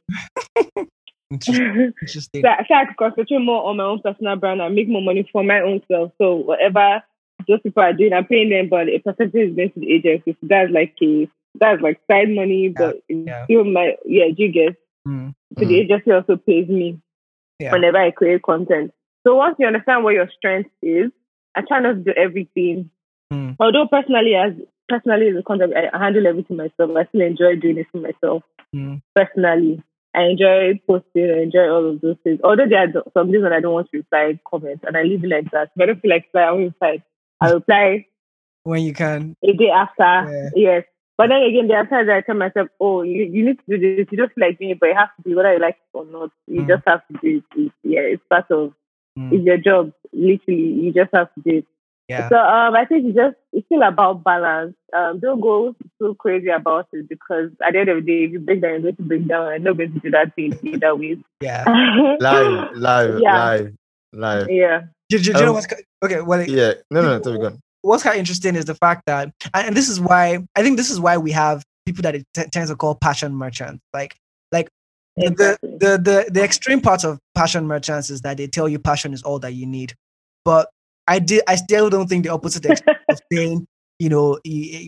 Speaker 2: Interesting. Interesting.
Speaker 4: so, so I can concentrate more on my own personal brand and make more money for my own self. So whatever those people are doing, I'm paying them, but a percentage is going to the agency. So that's like a that's like side money, but
Speaker 2: yeah.
Speaker 4: still my yeah, do you get?
Speaker 2: Mm,
Speaker 4: So the agency also pays me
Speaker 2: yeah.
Speaker 4: whenever I create content. So once you understand what your strength is, I try not to do everything.
Speaker 2: Mm.
Speaker 4: Although personally, as personally the content I handle everything myself. I still enjoy doing it for myself
Speaker 2: Mm.
Speaker 4: personally. I enjoy posting, I enjoy all of those things. Although there are some days when I don't want to reply comments and I leave it like that. If I don't feel like reply, I won't reply. I reply
Speaker 2: When you can.
Speaker 4: a day after.
Speaker 2: Yeah.
Speaker 4: Yes. But then again, there are times that I tell myself, oh, you, you need to do this. You don't feel like doing it, but it has to be whether you like it or not. You
Speaker 2: Mm.
Speaker 4: just have to do it. Yeah, it's part of,
Speaker 2: Mm.
Speaker 4: it's your job. Literally, you just have to do it.
Speaker 2: Yeah.
Speaker 4: So um, I think it's just it's still about balance. Um, don't go too crazy about it because at the end of the day, if you break down, you're going to break down, and nobody's going to do that thing either way.
Speaker 2: Yeah.
Speaker 5: Live, live,
Speaker 4: Yeah.
Speaker 5: live, live.
Speaker 4: yeah.
Speaker 2: Do, do- do you know
Speaker 5: Um,
Speaker 2: what's okay? Well,
Speaker 5: Yeah. No, no, no. Tell me go
Speaker 2: what's kind of interesting is the fact that, and and this is why I think this is why we have people that it t- tends to call passion merchants. Like, like the-
Speaker 4: Exactly.
Speaker 2: the, the the the extreme part of passion merchants is that they tell you passion is all that you need. But I did, I still don't think the opposite of saying, you know,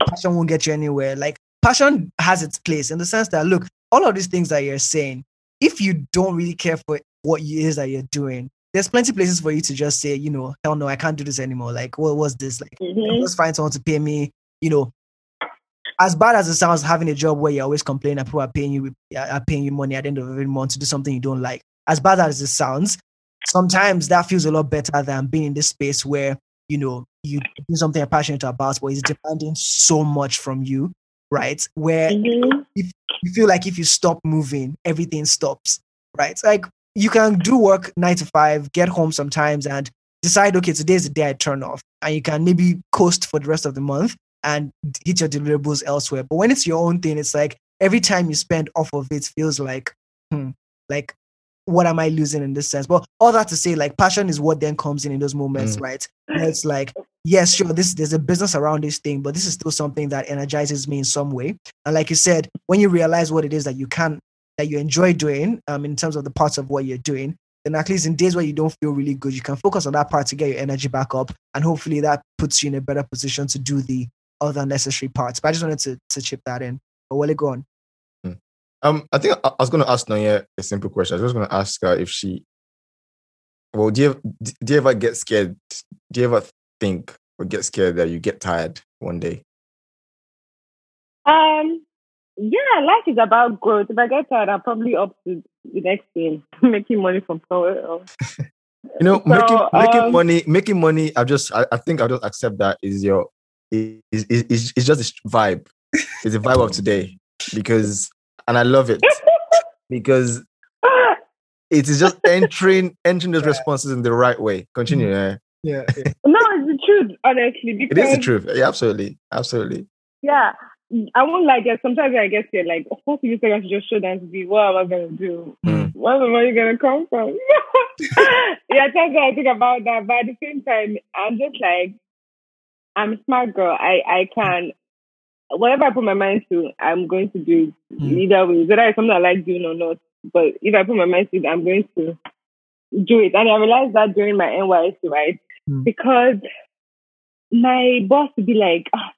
Speaker 2: passion won't get you anywhere. Like, passion has its place in the sense that look, all of these things that you're saying, if you don't really care for what it is that you're doing, there's plenty of places for you to just say, you know, hell no, I can't do this anymore. Like, what was this? Like,
Speaker 4: Mhm.
Speaker 2: just find someone to pay me, you know. As bad as it sounds, having a job where you're always complaining and people are paying you are paying you money at the end of every month to do something you don't like. As bad as it sounds, sometimes that feels a lot better than being in this space where you know you do something you're passionate about, but it's demanding so much from you, right? Where
Speaker 4: Mhm.
Speaker 2: you feel like if you stop moving, everything stops, right? Like you can do work nine to five, get home sometimes, and decide, okay, today's the day I turn off, and you can maybe coast for the rest of the month and hit your deliverables elsewhere. But when it's your own thing, it's like every time you spend off of it feels like, hmm, like what am I losing in this sense? But all that to say, like passion is what then comes in in those moments, right? Where it's like, yes, sure, this there's a business around this thing, but this is still something that energizes me in some way. And like you said, when you realize what it is that you can that you enjoy doing, um, in terms of the parts of what you're doing, then at least in days where you don't feel really good, you can focus on that part to get your energy back up, and hopefully that puts you in a better position to do the other necessary parts. But I just wanted to to chip that in. But will it go on?
Speaker 5: Um, I think I, I was going to ask Nonye a simple question. I was just going to ask her if she. Well, do you ever, do you ever get scared? Do you ever think or get scared that you get tired one day?
Speaker 4: Um, yeah, life is about growth. If I get tired, I'll probably up to the next thing, making money from somewhere else.
Speaker 5: You know,
Speaker 4: So,
Speaker 5: making making
Speaker 4: um,
Speaker 5: money, making money. I just, I, I think I'll just accept that is your, is is is it's just a vibe. It's a vibe of today because, and I love it because it is just entering entering those responses in the right way. Continue. eh?
Speaker 2: Yeah.
Speaker 4: no, it's the truth, honestly.
Speaker 5: It
Speaker 4: Because
Speaker 5: is the truth. Yeah, absolutely, absolutely.
Speaker 4: Yeah, I won't like it. Sometimes I get scared. Like, of course, you say I should just show them to be. What am I gonna do?
Speaker 5: Mm.
Speaker 4: Where's the money gonna come from? yeah, sometimes I think about that, but at the same time, I'm just like, I'm a smart girl. I I can. Whatever I put my mind to, I'm going to do it
Speaker 2: Mm.
Speaker 4: either way. Whether it's something I like doing or not. But if I put my mind to it, I'm going to do it. And I realized that during my NYSC, right?
Speaker 2: Mm.
Speaker 4: Because my boss would be like, ah,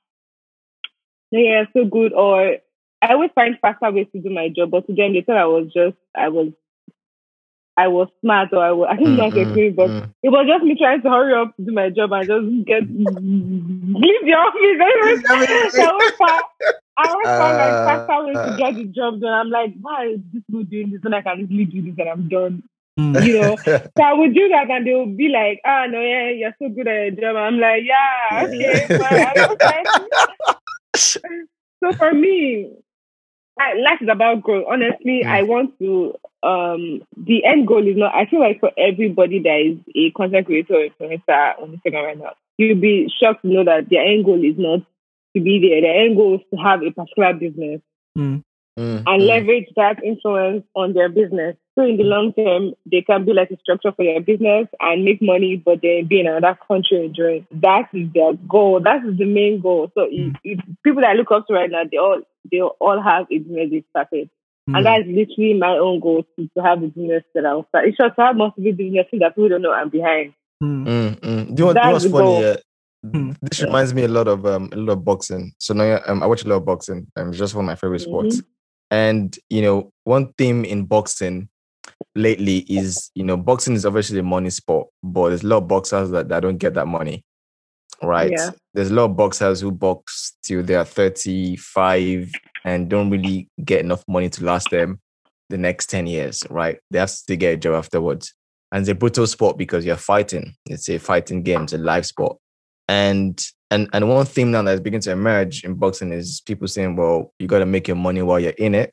Speaker 4: yeah, so good. Or I always find faster ways to do my job, but to them they thought I was just I was I was smart or I was I think
Speaker 5: Mm,
Speaker 4: that's agree, but
Speaker 5: mm.
Speaker 4: it was just me trying to hurry up to do my job and just get leave the office. I was fa- I always find like
Speaker 5: Uh,
Speaker 4: faster ways
Speaker 5: uh.
Speaker 4: to get the job done. I'm like, why is this people doing this when I can easily do this and I'm done?
Speaker 2: Mm.
Speaker 4: You know? So I would do that and they would be like, ah, no, yeah, you're so good at your job. I'm like, yeah, okay, fine. I don't like so for me, I, life is about growth. Honestly,
Speaker 5: Mm.
Speaker 4: I want to. Um, the end goal is not. I feel like for everybody that is a content creator or influencer on Instagram right now, you'll be shocked to know that their end goal is not to be there. Their end goal is to have a particular business
Speaker 2: Mm.
Speaker 5: Mm,
Speaker 4: and
Speaker 5: mm.
Speaker 4: leverage that influence on their business. So in the long term, they can be like a structure for your business and make money, but then be in another country enjoying. That is their goal. That is the main goal. So if, if people that I look up to right now, they all they all have a business they started.
Speaker 2: Mm.
Speaker 4: And that's literally my own goal to, to have a business that I'll start. It's just to have multiple businesses that people don't know I'm behind.
Speaker 2: Mm.
Speaker 5: Mm, mm. Do you know, do you know
Speaker 4: That's
Speaker 5: what's
Speaker 4: the
Speaker 5: funny?
Speaker 4: goal.
Speaker 5: Yeah?
Speaker 2: Mm.
Speaker 5: This reminds me a lot of um a lot of boxing. So now um, I watch a lot of boxing. Um, it's just one of my favorite sports. And you know, one theme in boxing lately is you know boxing is obviously a money sport, but there's a lot of boxers that, that don't get that money. right?
Speaker 4: Yeah.
Speaker 5: There's a lot of boxers who box till they are 35 and don't really get enough money to last them the next 10 years, right? They have to get a job afterwards. And it's a brutal sport because you're fighting. It's a fighting game, it's a live sport. And and and one theme now that's beginning to emerge in boxing is people saying, well, you gotta make your money while you're in it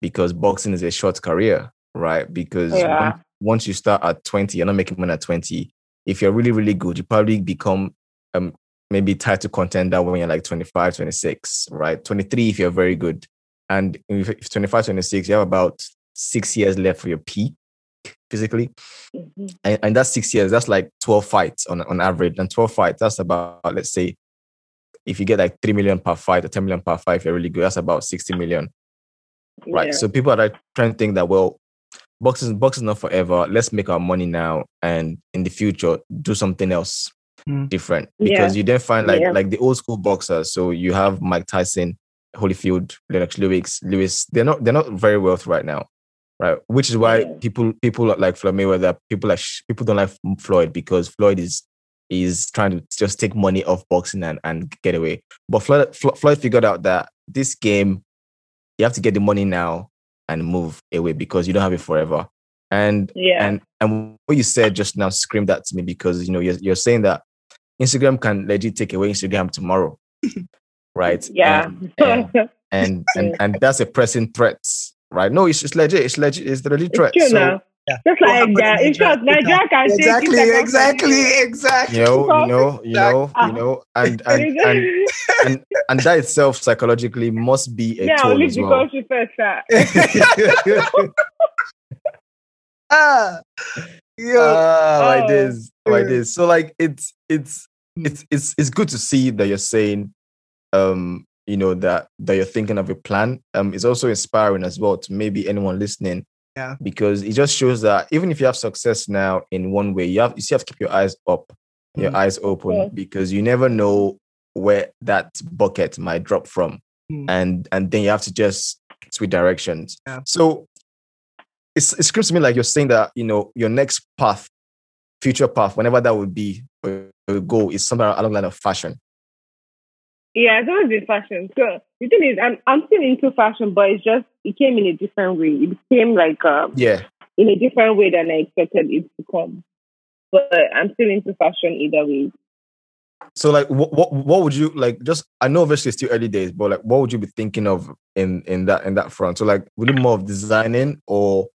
Speaker 5: because boxing is a short career, right? Because
Speaker 4: Yeah.
Speaker 5: once, once you start at 20, you're not making money at 20. If you're really, really good, you probably become um maybe title contender when you're like 25, 26, right? 23 if you're very good. And if if 25, 26, you have about six years left for your peak physically.
Speaker 4: Mhm.
Speaker 5: And, and that's six years, that's like 12 fights on, on average. And 12 fights, that's about, let's say, if you get like 3 million per fight or 10 million per fight, if you're really good, that's about 60 million right? So people are like trying to think that well, boxing boxing is not forever. Let's make our money now, and in the future do something else
Speaker 2: Mm.
Speaker 5: different.
Speaker 4: Yeah.
Speaker 5: Because you then find like
Speaker 4: Yeah.
Speaker 5: like the old school boxers. So you have Mike Tyson, Holyfield, Lennox Lewis. Lewis. They're not they're not very wealthy right now, right? Which is why
Speaker 4: Yeah.
Speaker 5: people people like Floyd Mayweather. People like people don't like Floyd because Floyd is is trying to just take money off boxing and, and get away. But Floyd, Floyd figured out that this game, you have to get the money now and move away because you don't have it forever. And
Speaker 4: Yeah.
Speaker 5: and and what you said just now screamed that to me because you know you're, you're saying that Instagram can legit take away Instagram tomorrow, right?
Speaker 4: yeah.
Speaker 5: And and and, and, and that's a pressing threat, right? No, it's, it's legit. It's legit. It's the legit
Speaker 4: it's
Speaker 5: threat.
Speaker 4: true
Speaker 5: So,
Speaker 4: now.
Speaker 2: Yeah.
Speaker 4: Just like
Speaker 2: happened
Speaker 4: that.
Speaker 2: in
Speaker 4: In short,
Speaker 2: Nigeria?
Speaker 4: Nigeria can take
Speaker 2: Exactly,
Speaker 4: Instagram
Speaker 2: exactly, exactly.
Speaker 5: you know, you know, you know, you know, and and and, and and that itself psychologically must be a
Speaker 4: yeah,
Speaker 5: toll as well.
Speaker 4: because you first start.
Speaker 2: Ah, yo,
Speaker 5: ah, like
Speaker 4: Oh.
Speaker 5: like
Speaker 2: Yeah.
Speaker 5: This. So like it's it's
Speaker 2: Mm.
Speaker 5: it's it's it's good to see that you're saying, um, you know that that you're thinking of a plan. Um, it's also inspiring as well to maybe anyone listening.
Speaker 2: Yeah.
Speaker 5: Because it just shows that even if you have success now in one way, you have you still have to keep your eyes up, your
Speaker 2: Mm.
Speaker 5: eyes open,
Speaker 4: Yeah.
Speaker 5: because you never know where that bucket might drop from,
Speaker 2: Mm.
Speaker 5: and and then you have to just switch directions.
Speaker 2: Yeah.
Speaker 5: So it's, it screams to me like you're saying that you know your next path, future path, whenever that would be, or go is somewhere along the line of fashion.
Speaker 4: Yeah, it's always been fashion. So the thing is, I'm I'm still into fashion, but it's just it came in a different way. It came like um,
Speaker 5: Yeah,
Speaker 4: in a different way than I expected it to come. But I'm still into fashion either way.
Speaker 5: So like what what what would you like just I know obviously it's still early days, but like what would you be thinking of in in that in that front? So like would it more of designing or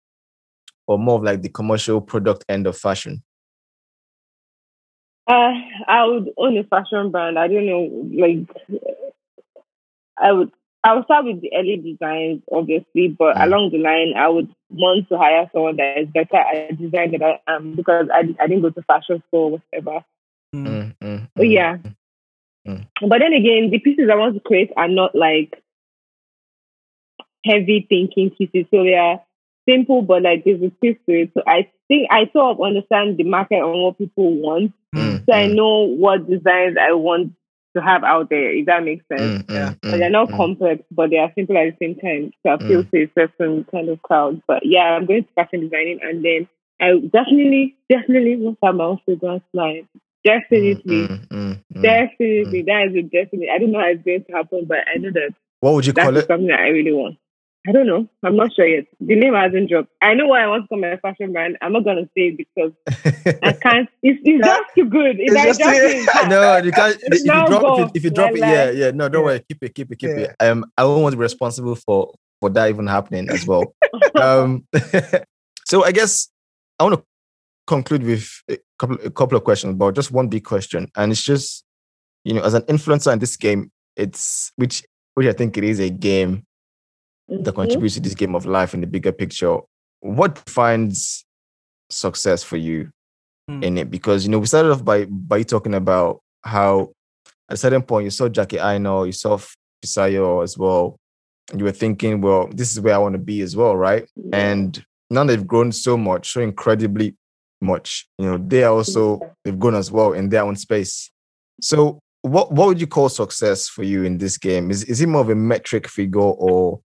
Speaker 5: or more of like the commercial product end of fashion?
Speaker 4: Uh, I would own a fashion brand. I don't know, like I would. I would start with the early designs, obviously, but
Speaker 5: Mm.
Speaker 4: along the line, I would want to hire someone that is better at design than I am because I, I didn't go to fashion school, or whatever.
Speaker 2: Mm.
Speaker 5: Mm, mm,
Speaker 4: But
Speaker 5: mm,
Speaker 4: yeah.
Speaker 5: Mm.
Speaker 4: But then again, the pieces I want to create are not like heavy thinking pieces. So they are simple, but like there's a twist to it. So I think I sort of understand the market and what people want.
Speaker 5: mm,
Speaker 4: So I
Speaker 5: mm,
Speaker 4: know what designs I want to have out there, if that makes sense.
Speaker 5: mm, mm,
Speaker 2: Yeah.
Speaker 4: But they're not complex, but they are simple at the same time to appeal to a certain kind of crowd. But yeah, I'm going to fashion designing and then I definitely, definitely want to have my own fragrance line. Definitely.
Speaker 5: mm, mm, mm.
Speaker 4: Definitely, that is a definitely. I don't know how it's going to happen, but I know that
Speaker 5: What would you call it?
Speaker 4: something that I really want. I don't know. I'm not sure yet. The name hasn't dropped. I know why I want to call my fashion brand. I'm not gonna say it because I can't. It's, it's just too good. If
Speaker 2: It's
Speaker 4: I
Speaker 2: just
Speaker 4: drop
Speaker 2: too-
Speaker 4: it,
Speaker 5: no, you can't. If you drop, if you, if you drop it,
Speaker 4: Like-
Speaker 5: yeah, yeah. No, don't
Speaker 2: Yeah.
Speaker 5: worry. Keep it, keep it, keep it. Um, I won't want to be responsible for for that even happening as well. um, so I guess I want to conclude with a couple a couple of questions, but just one big question, and it's just you know, as an influencer in this game, it's which which I think it is a game that
Speaker 4: Mhm.
Speaker 5: contributes to this game of life in the bigger picture. What defines success for you
Speaker 2: Hmm.
Speaker 5: in it? Because you know, we started off by by talking about how at a certain point you saw Jackie Aina, you saw Fisayo as well, and you were thinking, well, this is where I want to be as well, right? And now they've grown so much, so incredibly much. You know, they are also they've grown as well in their own space. So what what would you call success for you in this game? Is is it more of a metric figure or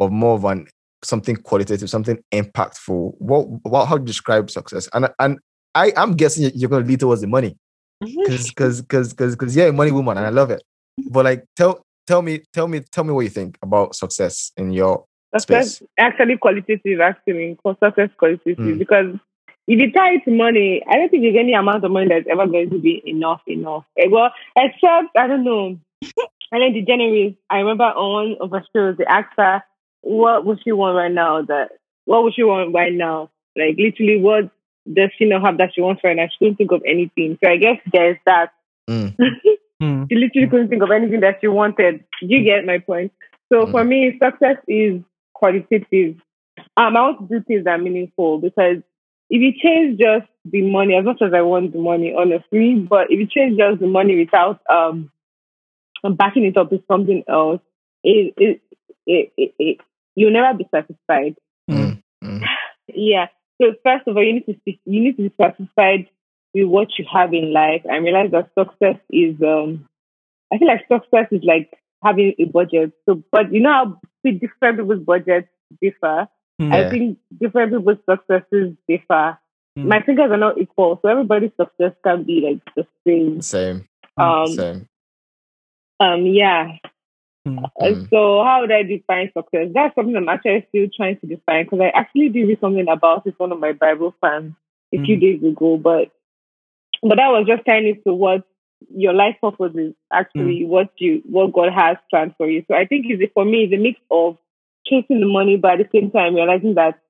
Speaker 5: or more of an something qualitative, something impactful? What what how do you describe success? And and I I'm guessing you're going to lead towards the money. because because because because because money woman and I love it. But like, tell tell me tell me tell me what you think about success in your
Speaker 4: Success
Speaker 5: space.
Speaker 4: actually qualitative, actually, success qualitative.
Speaker 5: Mm.
Speaker 4: Because if you tie it to money, I don't think there's any amount of money that's ever going to be enough, enough. Eh, Well, except, I don't know. and then the January, I remember on one of the shows, asked her, what would she want right now? That What would she want right now? Like, literally, what does she not have that she wants right now? She couldn't think of anything. So I guess there's that.
Speaker 5: Mm.
Speaker 2: Hmm.
Speaker 4: She literally couldn't think of anything that she wanted. You get my point. So for me, success is qualitative. Um, I want to do things that are meaningful because if you change just the money, as much as I want the money, honestly, but if you change just the money without um backing it up with something else, it it it, it, it you'll never be satisfied.
Speaker 5: Mm. Mm.
Speaker 4: Yeah. So first of all, you need to be, you need to be satisfied with what you have in life and realize that success is um I feel like success is like having a budget. So but you know how big different people's budgets differ.
Speaker 2: Hmm.
Speaker 4: I think different people's successes differ.
Speaker 2: Hmm.
Speaker 4: My fingers are not equal, so everybody's success can be like the same.
Speaker 5: Same.
Speaker 4: Um
Speaker 5: Same.
Speaker 4: um yeah.
Speaker 2: Hmm.
Speaker 4: Uh,
Speaker 5: Mm.
Speaker 4: So how would I define success? That's something I'm actually still trying to define because I actually did read something about it one of my Bible fans a few
Speaker 2: Mm.
Speaker 4: days ago, but but that was just tying it to what your life purpose is actually what you what God has planned for you. So I think it's it for me it's a mix of chasing the money, but at the same time realizing that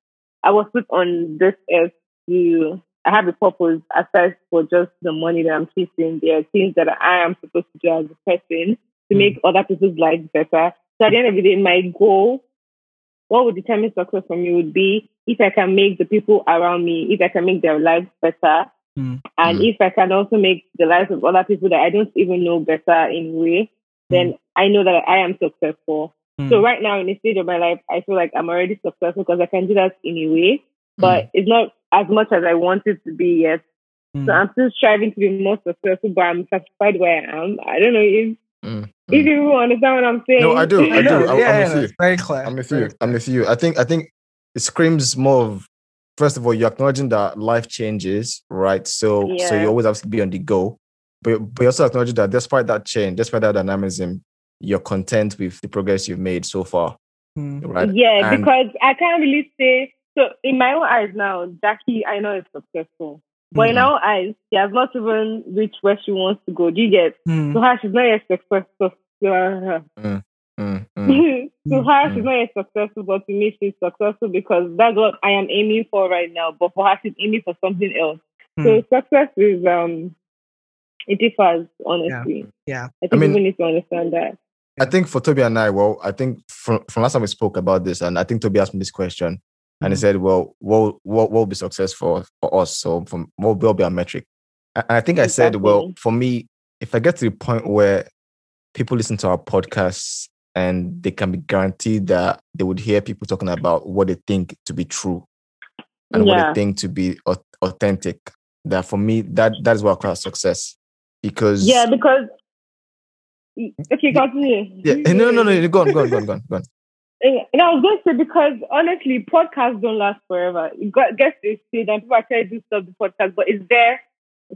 Speaker 4: I was put on this earth to I have a purpose aside for just the money that I'm chasing. There are things that I am supposed to do as a person to
Speaker 2: Mm.
Speaker 4: make other people's lives better. So at the end of the day, my goal, what would determine success for me would be if I can make the people around me, if I can make their lives better,
Speaker 2: Mm.
Speaker 4: and
Speaker 5: Mm.
Speaker 4: if I can also make the lives of other people that I don't even know better in a way, then I know that I am successful.
Speaker 2: Hmm.
Speaker 4: So right now in the stage of my life, I feel like I'm already successful because I can do that in a way, but it's not as much as I want it to be yet.
Speaker 2: Hmm.
Speaker 4: So I'm still striving to be more successful, but I'm satisfied where I am. I don't know if
Speaker 5: Mm.
Speaker 4: if you understand what I'm saying.
Speaker 5: No, I do. I do. I'm,
Speaker 2: yeah,
Speaker 5: I'm with you.
Speaker 2: very clear.
Speaker 5: I'm with you. I'm with you. I think I think it screams more of first of all, you're acknowledging that life changes, right? So so you always have to be on the go. But but you also acknowledge that despite that change, despite that dynamism, you're content with the progress you've made so far.
Speaker 2: Hmm.
Speaker 5: Right.
Speaker 4: Yeah,
Speaker 5: And-
Speaker 4: because I can't really say. So in my own eyes now, Jackie, I know is successful, but in
Speaker 5: Mhm.
Speaker 4: our eyes, she has not even reached where she wants to go. Do you get?
Speaker 2: Hmm.
Speaker 4: To her, she's not yet successful. To her,
Speaker 5: Mm, mm.
Speaker 4: to her,
Speaker 5: Mm.
Speaker 4: she's not yet successful, but to me, she's successful because that's what I am aiming for right now. But for her, she's aiming for something else.
Speaker 2: Hmm.
Speaker 4: So success is um, it differs honestly.
Speaker 2: Yeah.
Speaker 4: I think
Speaker 5: mean-
Speaker 4: people need to understand that.
Speaker 5: I think for Toby and I, well, I think from, from last time we spoke about this, and I think Toby asked me this question, and he
Speaker 2: Mhm.
Speaker 5: said, "Well, what what will be successful for us? So, from what will be our metric?" And I think I said, "Well, for me, if I get to the point where people listen to our podcasts and they can be guaranteed that they would hear people talking about what they think to be true and what they think to be authentic, that for me, that that is what I class success, because
Speaker 4: Yeah, because okay, continue.
Speaker 5: yeah, no, no, no, go on, go on, go on, go on, go on.
Speaker 4: And I was going to say because honestly, podcasts don't last forever. You got gets to a stage and people are trying to do stuff the podcast, but it's there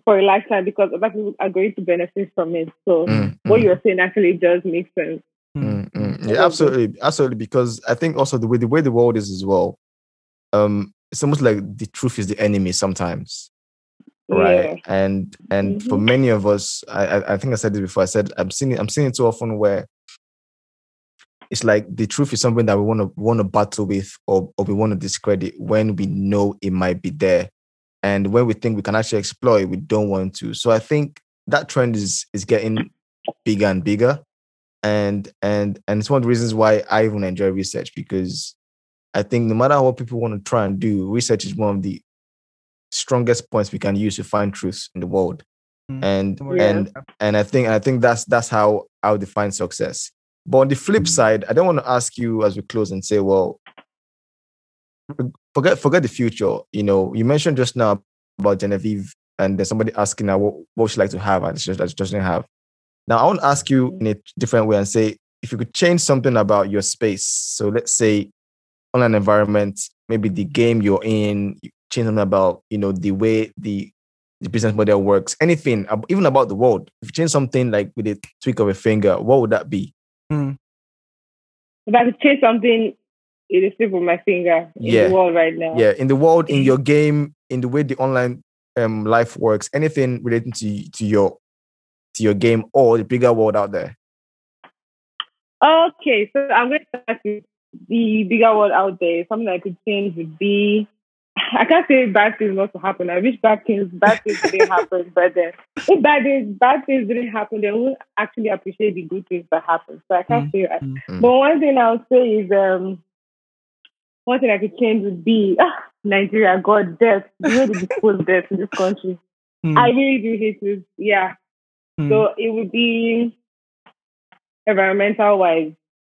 Speaker 4: for a lifetime because other people are going to benefit from it. So
Speaker 5: Mm,
Speaker 4: what
Speaker 5: mm.
Speaker 4: you're saying actually does make sense.
Speaker 5: Mm, mm. Yeah, absolutely, absolutely. Because I think also the way the way the world is as well, um, it's almost like the truth is the enemy sometimes, right? And and for
Speaker 4: Mhm.
Speaker 5: many of us, I, I I think I said this before. I said I'm seeing it, I'm seeing it too often where it's like the truth is something that we want to want to battle with or or we want to discredit when we know it might be there, and when we think we can actually exploit, we don't want to. So I think that trend is is getting bigger and bigger and and and it's one of the reasons why I even enjoy research because I think no matter what people want to try and do, research is one of the strongest points we can use to find truths in the world.
Speaker 2: Mm.
Speaker 5: And
Speaker 4: Yeah.
Speaker 5: and and I think I think that's that's how I would define success. But on the flip side, I don't want to ask you as we close and say, well, forget forget the future. You know, you mentioned just now about Genevieve, and there's somebody asking her what, what she'd like to have, and she just, she doesn't have. Now, I want to ask you in a different way and say, if you could change something about your space, so let's say online environment, maybe the game you're in, you change something about, you know, the way the the business model works, anything, even about the world. If you change something like with a tweak of a finger, what would that be?
Speaker 2: Mm.
Speaker 4: If I could change something in the slip of my finger in
Speaker 5: Yeah.
Speaker 4: the world right now.
Speaker 5: Yeah, in the world, in your game, in the way the online um life works, anything relating to to your to your game or the bigger world out there.
Speaker 4: Okay, so I'm going to start with the bigger world out there. Something I could change would be I can't say bad things not to happen. I wish bad things bad things didn't happen, but then if bad things bad things didn't happen, then we'll actually appreciate the good things that happen. So I can't say that.
Speaker 2: mm,
Speaker 5: mm.
Speaker 4: But one thing I would say is um one thing I could change would be ah, Nigeria got death. The way they dispose death in this country.
Speaker 2: Mm.
Speaker 4: I really do hate it. Yeah.
Speaker 2: Mm.
Speaker 4: So it would be environmental wise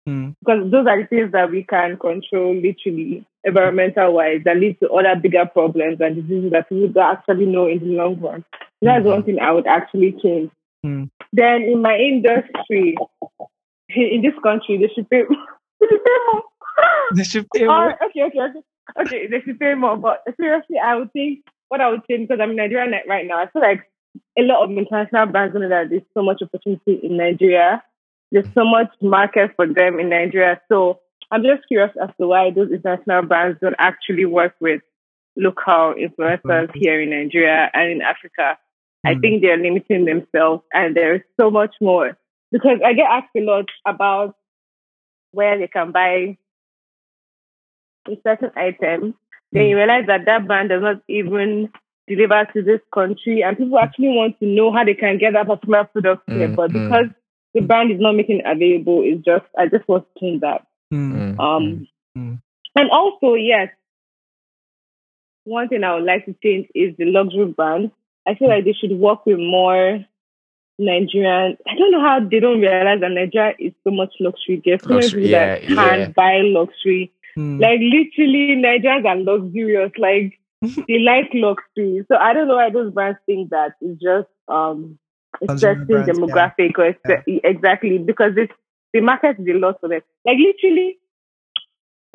Speaker 2: Mm.
Speaker 4: because those are the things that we can control literally environmental wise that leads to other bigger problems and diseases that people don't actually know in the long run. That's
Speaker 5: Mhm.
Speaker 4: one thing I would actually change.
Speaker 2: Mm.
Speaker 4: Then in my industry, in this country, they should pay, they should pay more.
Speaker 2: They should pay more.
Speaker 4: right, okay, okay, okay. Okay, they should pay more. But seriously, I would think what I would change because I'm in Nigeria right now. I feel like a lot of international brands know that there's so much opportunity in Nigeria. There's so much market for them in Nigeria. So I'm just curious as to why those international brands don't actually work with local influencers here in Nigeria and in Africa. I
Speaker 2: Mm.
Speaker 4: think they're limiting themselves and there's so much more. Because I get asked a lot about where they can buy a certain item, then
Speaker 2: Mm.
Speaker 4: you realize that that brand does not even deliver to this country, and people actually want to know how they can get that particular product here.
Speaker 5: Mm,
Speaker 4: But
Speaker 5: mm.
Speaker 4: because the brand is not making it available, it's just I just want to change that.
Speaker 2: Mm.
Speaker 5: Mm,
Speaker 4: Um,
Speaker 2: Mm.
Speaker 4: and also yes, one thing I would like to change is the luxury brand. I feel like they should work with more Nigerian. I don't know how they don't realize that Nigeria is so much luxury. There's so many
Speaker 5: Luxury,
Speaker 4: people that
Speaker 5: yeah,
Speaker 4: can't
Speaker 5: yeah.
Speaker 4: buy luxury.
Speaker 2: Mm.
Speaker 4: Like literally, Nigerians are luxurious. Like they like luxury. So I don't know why those brands think that it's just um a
Speaker 2: Consumer
Speaker 4: certain
Speaker 2: brands, yeah.
Speaker 4: demographic or it's exactly because it's the market is a lot for them. Like literally,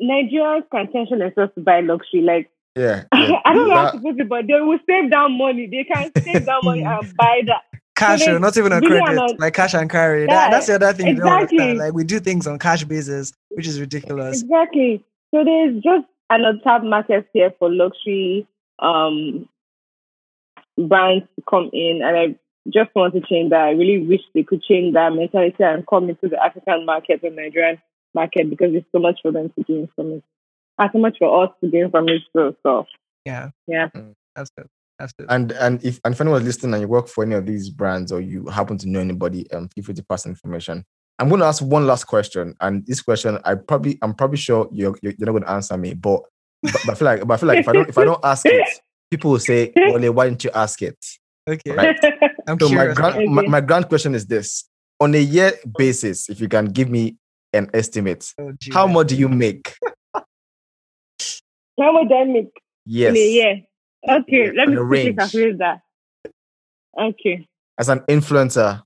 Speaker 4: Nigerians can tension themselves to buy luxury. Like
Speaker 5: Yeah. yeah.
Speaker 4: I don't know how to put it, but they will save down money. They can save down money and buy that.
Speaker 2: cash,
Speaker 4: they
Speaker 2: oh, not even on
Speaker 4: really
Speaker 2: credit,
Speaker 4: not-
Speaker 2: like cash and carry.
Speaker 4: Yeah,
Speaker 2: that, that's the other thing
Speaker 4: exactly.
Speaker 2: Like we do things on cash basis, which is ridiculous.
Speaker 4: Exactly. So there's just an untapped market here for luxury um brands to come in and I just want to change that. I really wish they could change that mentality and come into the African market and Nigerian market because there's so much for them to gain from it. And so much for us to gain from it too. So
Speaker 2: Yeah,
Speaker 4: yeah.
Speaker 2: that's it. That's it.
Speaker 5: And and if and if anyone is listening and you work for any of these brands or you happen to know anybody, um, feel free to pass information. I'm going to ask one last question, and this question I probably I'm probably sure you're you're you're not going to answer me, but, but but I feel like but I feel like if I don't if I don't ask it, people will say, "Wale, why didn't you ask it?"
Speaker 2: Okay,
Speaker 5: Right.
Speaker 2: I'm
Speaker 5: So my grand my,
Speaker 4: Okay.
Speaker 5: my grand question is this: on a year basis, if you can give me an estimate,
Speaker 2: Oh,
Speaker 5: how much do you make?
Speaker 4: How much do I make
Speaker 5: Yes,
Speaker 4: in a year? Okay,
Speaker 5: Yeah,
Speaker 4: let me
Speaker 5: on a
Speaker 4: quickly
Speaker 5: range.
Speaker 4: calculate that. Okay.
Speaker 5: as an influencer,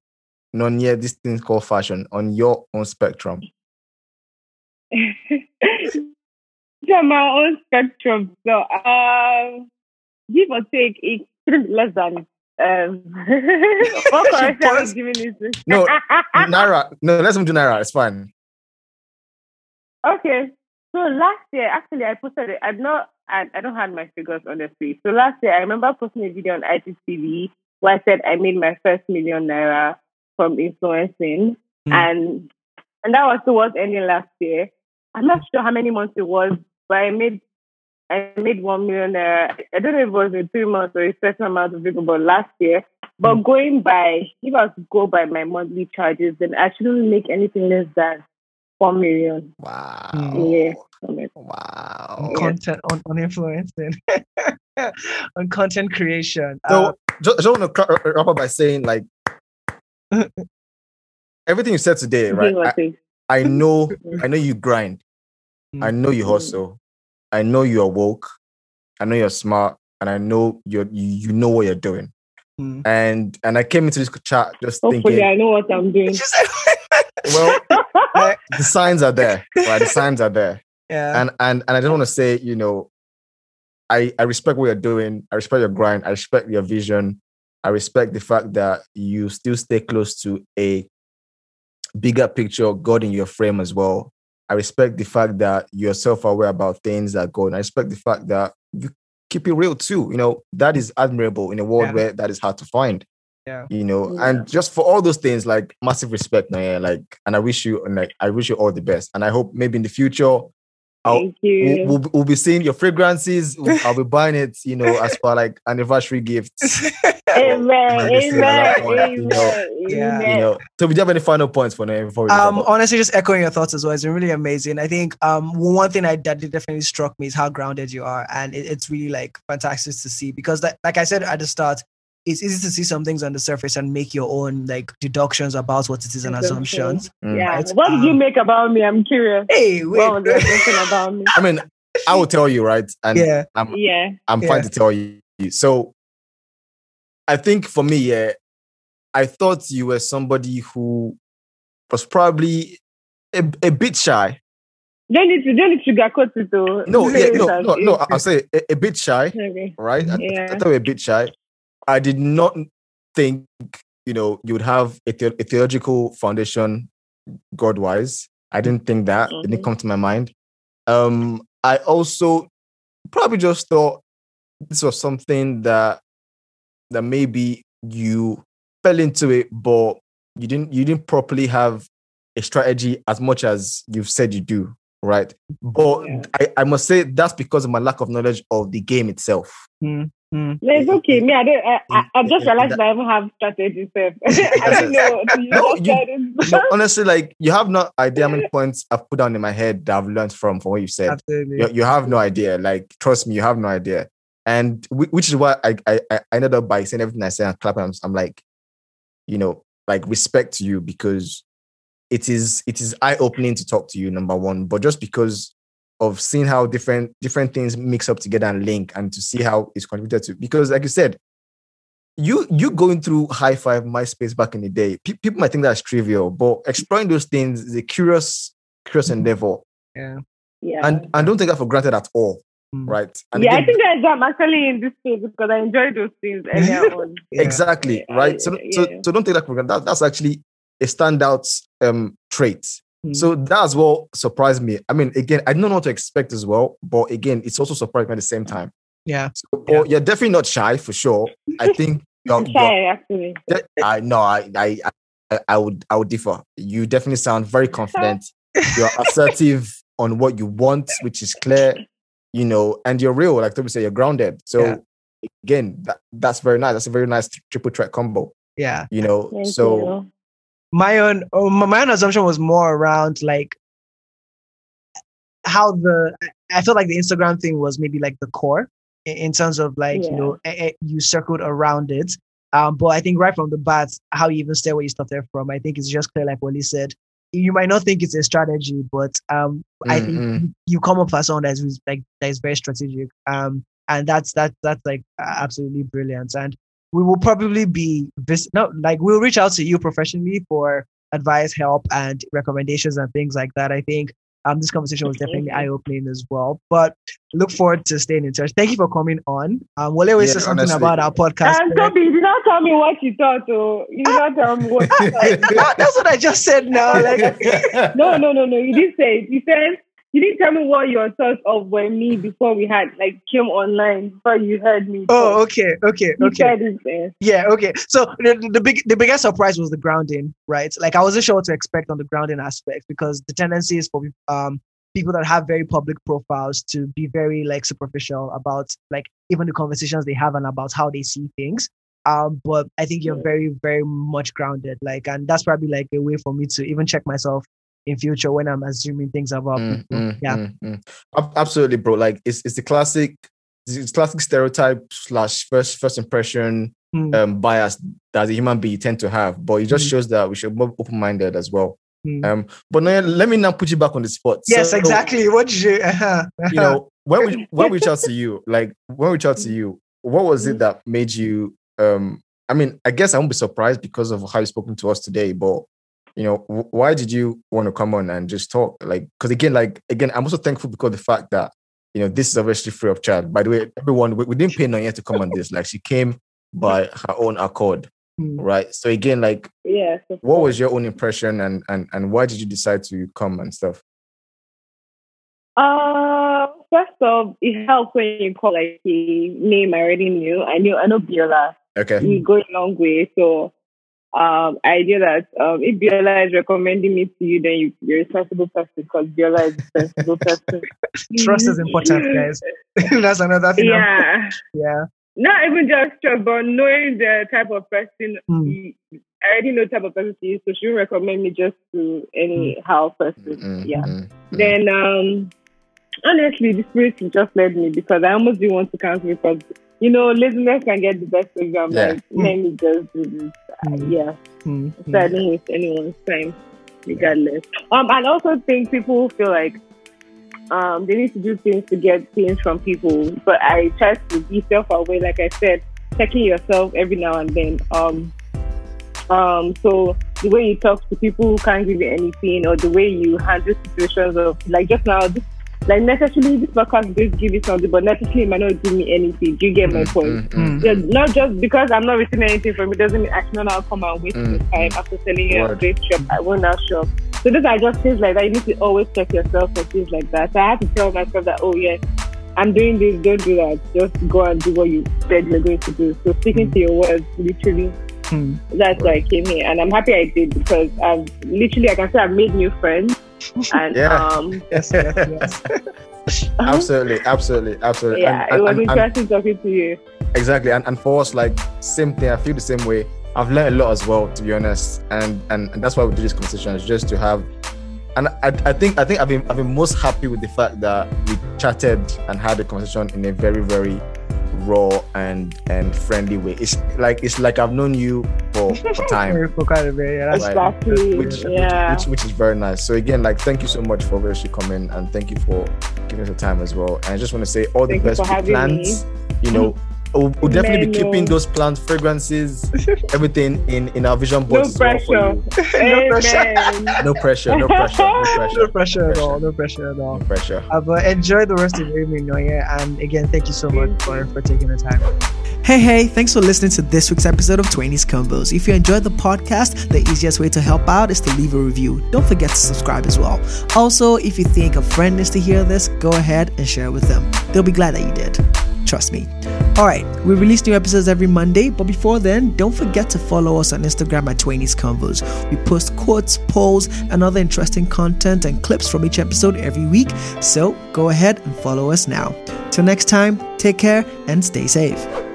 Speaker 5: Nonye this thing called fashion on your own spectrum.
Speaker 4: to my own spectrum. So, um, give or take, it's less than. Um, what correction I was giving to-
Speaker 5: No, Naira, no, let's do Naira. It's fine.
Speaker 4: okay. So last year, actually, I posted it. I'm not. I, I don't have my figures honestly. So last year, I remember posting a video on IGTV where I said I made my first million naira from influencing,
Speaker 2: Mm.
Speaker 4: and and that was towards ending last year. I'm not sure how many months it was, but I made I made one million naira. I don't know if it was in three months or a certain amount of people, but last year. But hmm. going by, if I was to go by my monthly charges, then I shouldn't make anything less than one million.
Speaker 5: Wow.
Speaker 4: Yeah.
Speaker 5: Wow.
Speaker 2: on content on, on influencing on content creation.
Speaker 5: So,
Speaker 2: Uh,
Speaker 5: just, just want to wrap up by saying, like, everything you said today, right? I. I know, I know you grind. I hmm. know you hustle. I know you're woke. I know you're smart, and I know you're you, you know what you're doing.
Speaker 2: mm.
Speaker 5: And and I came into this chat just
Speaker 4: Hopefully,
Speaker 5: thinking,
Speaker 4: I know what I'm doing.
Speaker 5: Well, the signs are there, right? The signs are there.
Speaker 2: yeah.
Speaker 5: and and and I just want to say, you know, I, I respect what you're doing. I respect your grind. I respect your vision. I respect the fact that you still stay close to a bigger picture, God in your frame as well. I respect the fact that you're self-aware about things that go and I respect the fact that you keep it real too. You know, that is admirable in a world
Speaker 2: Yeah.
Speaker 5: where that is hard to find.
Speaker 2: Yeah.
Speaker 5: You know,
Speaker 4: Yeah.
Speaker 5: and just for all those things, like massive respect, Nonye. Like, and I wish you and like I wish you all the best. And I hope maybe in the future I'll,
Speaker 4: Thank you.
Speaker 5: we'll, we'll, we'll be seeing your fragrances. I'll be buying it, you know, as for like anniversary gifts.
Speaker 4: Amen.
Speaker 5: Might just
Speaker 4: Amen.
Speaker 5: you know.
Speaker 4: Amen.
Speaker 2: Yeah.
Speaker 5: You know, so we do you have any final points for now before we
Speaker 2: Um, honestly, just echoing your thoughts as well. It's been really amazing. I think um one thing I, that definitely struck me is how grounded you are, and it, it's really like fantastic to see because, that, like I said at the start, it's easy to see some things on the surface and make your own like deductions about what it is and
Speaker 4: Assumptions.
Speaker 2: assumptions.
Speaker 5: Mm.
Speaker 4: Yeah.
Speaker 2: Right.
Speaker 4: What did you
Speaker 2: Um,
Speaker 4: make about me? I'm curious.
Speaker 2: Hey, wait,
Speaker 4: What was about me?
Speaker 5: I mean, I will tell you, right? And
Speaker 2: yeah,
Speaker 5: I'm
Speaker 4: Yeah.
Speaker 5: I'm
Speaker 2: Yeah.
Speaker 5: fine to tell you. So I think for me, yeah, I thought you were somebody who was probably a, a bit shy.
Speaker 4: Don't need to don't need to sugarcoat it though.
Speaker 5: No, yeah, no, no, no. I'll say a, a bit shy,
Speaker 4: Okay.
Speaker 5: right? I, I
Speaker 4: Yeah.
Speaker 5: thought you were a bit shy. I did not think, you know, you would have a, the- a theological foundation God wise. I didn't think that. It didn't come to my mind. Um, I also probably just thought this was something that that maybe you fell into it, but you didn't you didn't properly have a strategy as much as you've said you do, right? But
Speaker 4: Yeah.
Speaker 5: I, I must say that's because of my lack of knowledge of the game itself.
Speaker 2: Mm, mm.
Speaker 4: No, it's okay. Me, I don't. I, I, I just
Speaker 5: in- in
Speaker 4: realized
Speaker 5: that-
Speaker 4: that I even have strategy. Self. I don't know. You
Speaker 5: No, you- No, honestly, like you have no idea how many points I've put down in my head that I've learned from from what you said.
Speaker 2: Absolutely.
Speaker 5: You, you have no idea. Like, trust me, you have no idea. And whi- which is why I, I I ended up by saying everything I say and clapping. I'm, I'm like, you know, like respect to you because it is it is eye opening to talk to you. Number one, but just because of seeing how different different things mix up together and link, and to see how it's contributed to. Because, like you said, you you going through hi5 MySpace back in the day. pe- people might think that's trivial, but exploring those things is a curious curious endeavor,
Speaker 2: Yeah.
Speaker 4: Yeah.
Speaker 5: and and don't take that for granted at all,
Speaker 2: Mm.
Speaker 5: right? And
Speaker 4: yeah, I think that's I'm actually in this space because I enjoy those things.
Speaker 2: Yeah.
Speaker 5: exactly
Speaker 4: Yeah,
Speaker 5: right so,
Speaker 4: yeah,
Speaker 5: so so don't take that for granted that, that's actually a standout um trait
Speaker 2: Mm.
Speaker 5: so that's what surprised me i mean again i don't know what to expect as well but again it's also surprised me at the same time
Speaker 2: Yeah.
Speaker 5: so but you're definitely not shy for sure i think you're,
Speaker 4: I'm
Speaker 5: you're
Speaker 4: shy actually.
Speaker 5: de- i know I, I i i would i would differ you definitely sound very confident you're assertive on what you want which is clear you know and you're real like Toby said you're grounded so
Speaker 2: Yeah.
Speaker 5: again that, that's very nice that's a very nice triple threat combo
Speaker 2: Yeah.
Speaker 5: you know
Speaker 4: Thank
Speaker 5: so
Speaker 4: you.
Speaker 2: My own oh, my my own assumption was more around like how the I felt like the Instagram thing was maybe like the core in, in terms of like you know eh, eh, you circled around it. Um, but I think right from the bat, how you even stay where you started from, I think it's just clear, like what Wale said. You might not think it's a strategy, but um, I think you, you come up as someone that is like that is very strategic. Um, and that's that that's like absolutely brilliant. And we will probably be vis- no like we'll reach out to you professionally for advice, help, and recommendations and things like that. I think um this conversation was definitely eye opening as well. But look forward to staying in touch. Thank you for coming on. Um, Wale always
Speaker 5: Yeah,
Speaker 2: said something
Speaker 5: honestly.
Speaker 2: about our podcast.
Speaker 4: And Toby, you did not tell me what you thought. Oh, you did not tell me what you thought.
Speaker 2: That's what I just said now. Like,
Speaker 4: no, no, no, no. You didn't say it. You said you didn't tell me what your thoughts of were me before we had like came online before you heard me.
Speaker 2: oh, okay, okay, okay. Yeah, okay. So the, the big the biggest surprise was the grounding, right? Like I wasn't sure what to expect on the grounding aspect because the tendency is for um people that have very public profiles to be very like superficial about like even the conversations they have and about how they see things. Um, but I think you're very, very much grounded. Like, and that's probably like a way for me to even check myself in future when I'm assuming things about
Speaker 5: Mm,
Speaker 2: people.
Speaker 5: mm,
Speaker 2: Yeah.
Speaker 5: mm, mm. Absolutely, bro. Like it's it's the classic, it's classic stereotype slash first first impression
Speaker 2: Mm,
Speaker 5: um bias that the human being tend to have. But it just
Speaker 2: Mm.
Speaker 5: shows that we should be open minded as well. Um, but now let me now put you back on the spot.
Speaker 2: yes,
Speaker 5: So,
Speaker 2: exactly. What did you? Uh-huh,
Speaker 5: You know, when we when we out to you, like when we out to you, what was it that made you? Um, I mean, I guess I won't be surprised because of how you've spoken to us today, but you know, wh- why did you want to come on and just talk? Like, because again, like again, I'm also thankful because of the fact that you know, this is obviously free of charge. By the way, everyone, we, we didn't pay Nonye to come on this. Like she came by her own accord,
Speaker 2: Mm.
Speaker 5: right? So again, like,
Speaker 4: yeah.
Speaker 5: what was your own impression, and and and why did you decide to come and stuff?
Speaker 4: Uh, first off, it helps when you call like a name I already knew. I knew I know Biola.
Speaker 5: Okay.
Speaker 4: We go a long way. So um I knew that um if Biola is recommending me to you, then you, you're a responsible person because Biola is a responsible person.
Speaker 2: Trust is important, guys. That's another thing. I'm-
Speaker 4: Yeah.
Speaker 2: Yeah.
Speaker 4: Not even just trust, but knowing the type of person
Speaker 2: Mm.
Speaker 4: you, I already know the type of person she is, so she won't recommend me just to any how person.
Speaker 5: Mm,
Speaker 4: Yeah.
Speaker 5: mm, mm.
Speaker 4: Then um honestly the spirit just led me because I almost didn't want to cancel because you know laziness can get the best of you. I'm
Speaker 5: Yeah.
Speaker 4: like, let me just do this.
Speaker 2: Mm.
Speaker 4: yeah.
Speaker 2: Mm,
Speaker 4: So
Speaker 2: mm.
Speaker 4: I don't waste anyone's time regardless. Um and I also think people feel like um they need to do things to get things from people. But I try to be self aware, like I said, checking yourself every now and then. Um um so the way you talk to people who can't give you anything or the way you handle situations of like just now this like necessarily this podcast does give you something but necessarily it might not give me anything. Do you get my
Speaker 5: Mm,
Speaker 4: point?
Speaker 5: mm, mm.
Speaker 4: Yeah, not just because I'm not receiving anything from it doesn't mean I should not come and waste
Speaker 5: Mm,
Speaker 4: my time after selling you a great shop. I will not shop. So these are just things like that. You need to always check yourself for things like that. So I have to tell myself that, oh yes, I'm doing this, don't do that. Just go and do what you said you're going to do. So sticking to your words, literally,
Speaker 2: Mm.
Speaker 4: that's why I came here. And I'm happy I did because I've literally I can say I've made new friends. And
Speaker 5: Yeah.
Speaker 4: um
Speaker 2: Yes, yes, yes.
Speaker 5: absolutely, absolutely, absolutely.
Speaker 4: yeah,
Speaker 5: And-
Speaker 4: it was
Speaker 5: and- and-
Speaker 4: interesting talking to you.
Speaker 5: Exactly, and, and for us, like same thing. I feel the same way. I've learned a lot as well, to be honest, and and, and that's why we do this conversation is just to have. And I, I think I think I've been I've been most happy with the fact that we chatted and had a conversation in a very very raw and and friendly way. It's like it's like I've known you for, for time.
Speaker 2: For quite a bit, yeah, that's
Speaker 5: Right. Which,
Speaker 4: yeah.
Speaker 5: which, which, which is very nice. So again, like thank you so much for obviously coming and thank you for giving us the time as well. And I just want to say all
Speaker 4: Thank
Speaker 5: the best
Speaker 4: for
Speaker 5: with the
Speaker 4: having
Speaker 5: plans. You know, we'll, we'll definitely be keeping those plants, fragrances, everything in in our vision
Speaker 4: no
Speaker 5: boards. as well for
Speaker 4: pressure.
Speaker 2: no pressure.
Speaker 5: No pressure. No pressure. No pressure.
Speaker 2: No pressure at all. No pressure at all.
Speaker 5: No pressure.
Speaker 2: Uh, but enjoy the rest of your evening, Nonye. And again, thank you so much for, for taking the time. Hey, hey, thanks for listening to this week's episode of 20s Convos. If you enjoyed the podcast, the easiest way to help out is to leave a review. Don't forget to subscribe as well. Also, if you think a friend needs to hear this, go ahead and share it with them. They'll be glad that you did. Trust me. Alright, we release new episodes every Monday, but before then, don't forget to follow us on Instagram at 20s Convos. We post quotes, polls, and other interesting content and clips from each episode every week, so go ahead and follow us now. Till next time, take care and stay safe.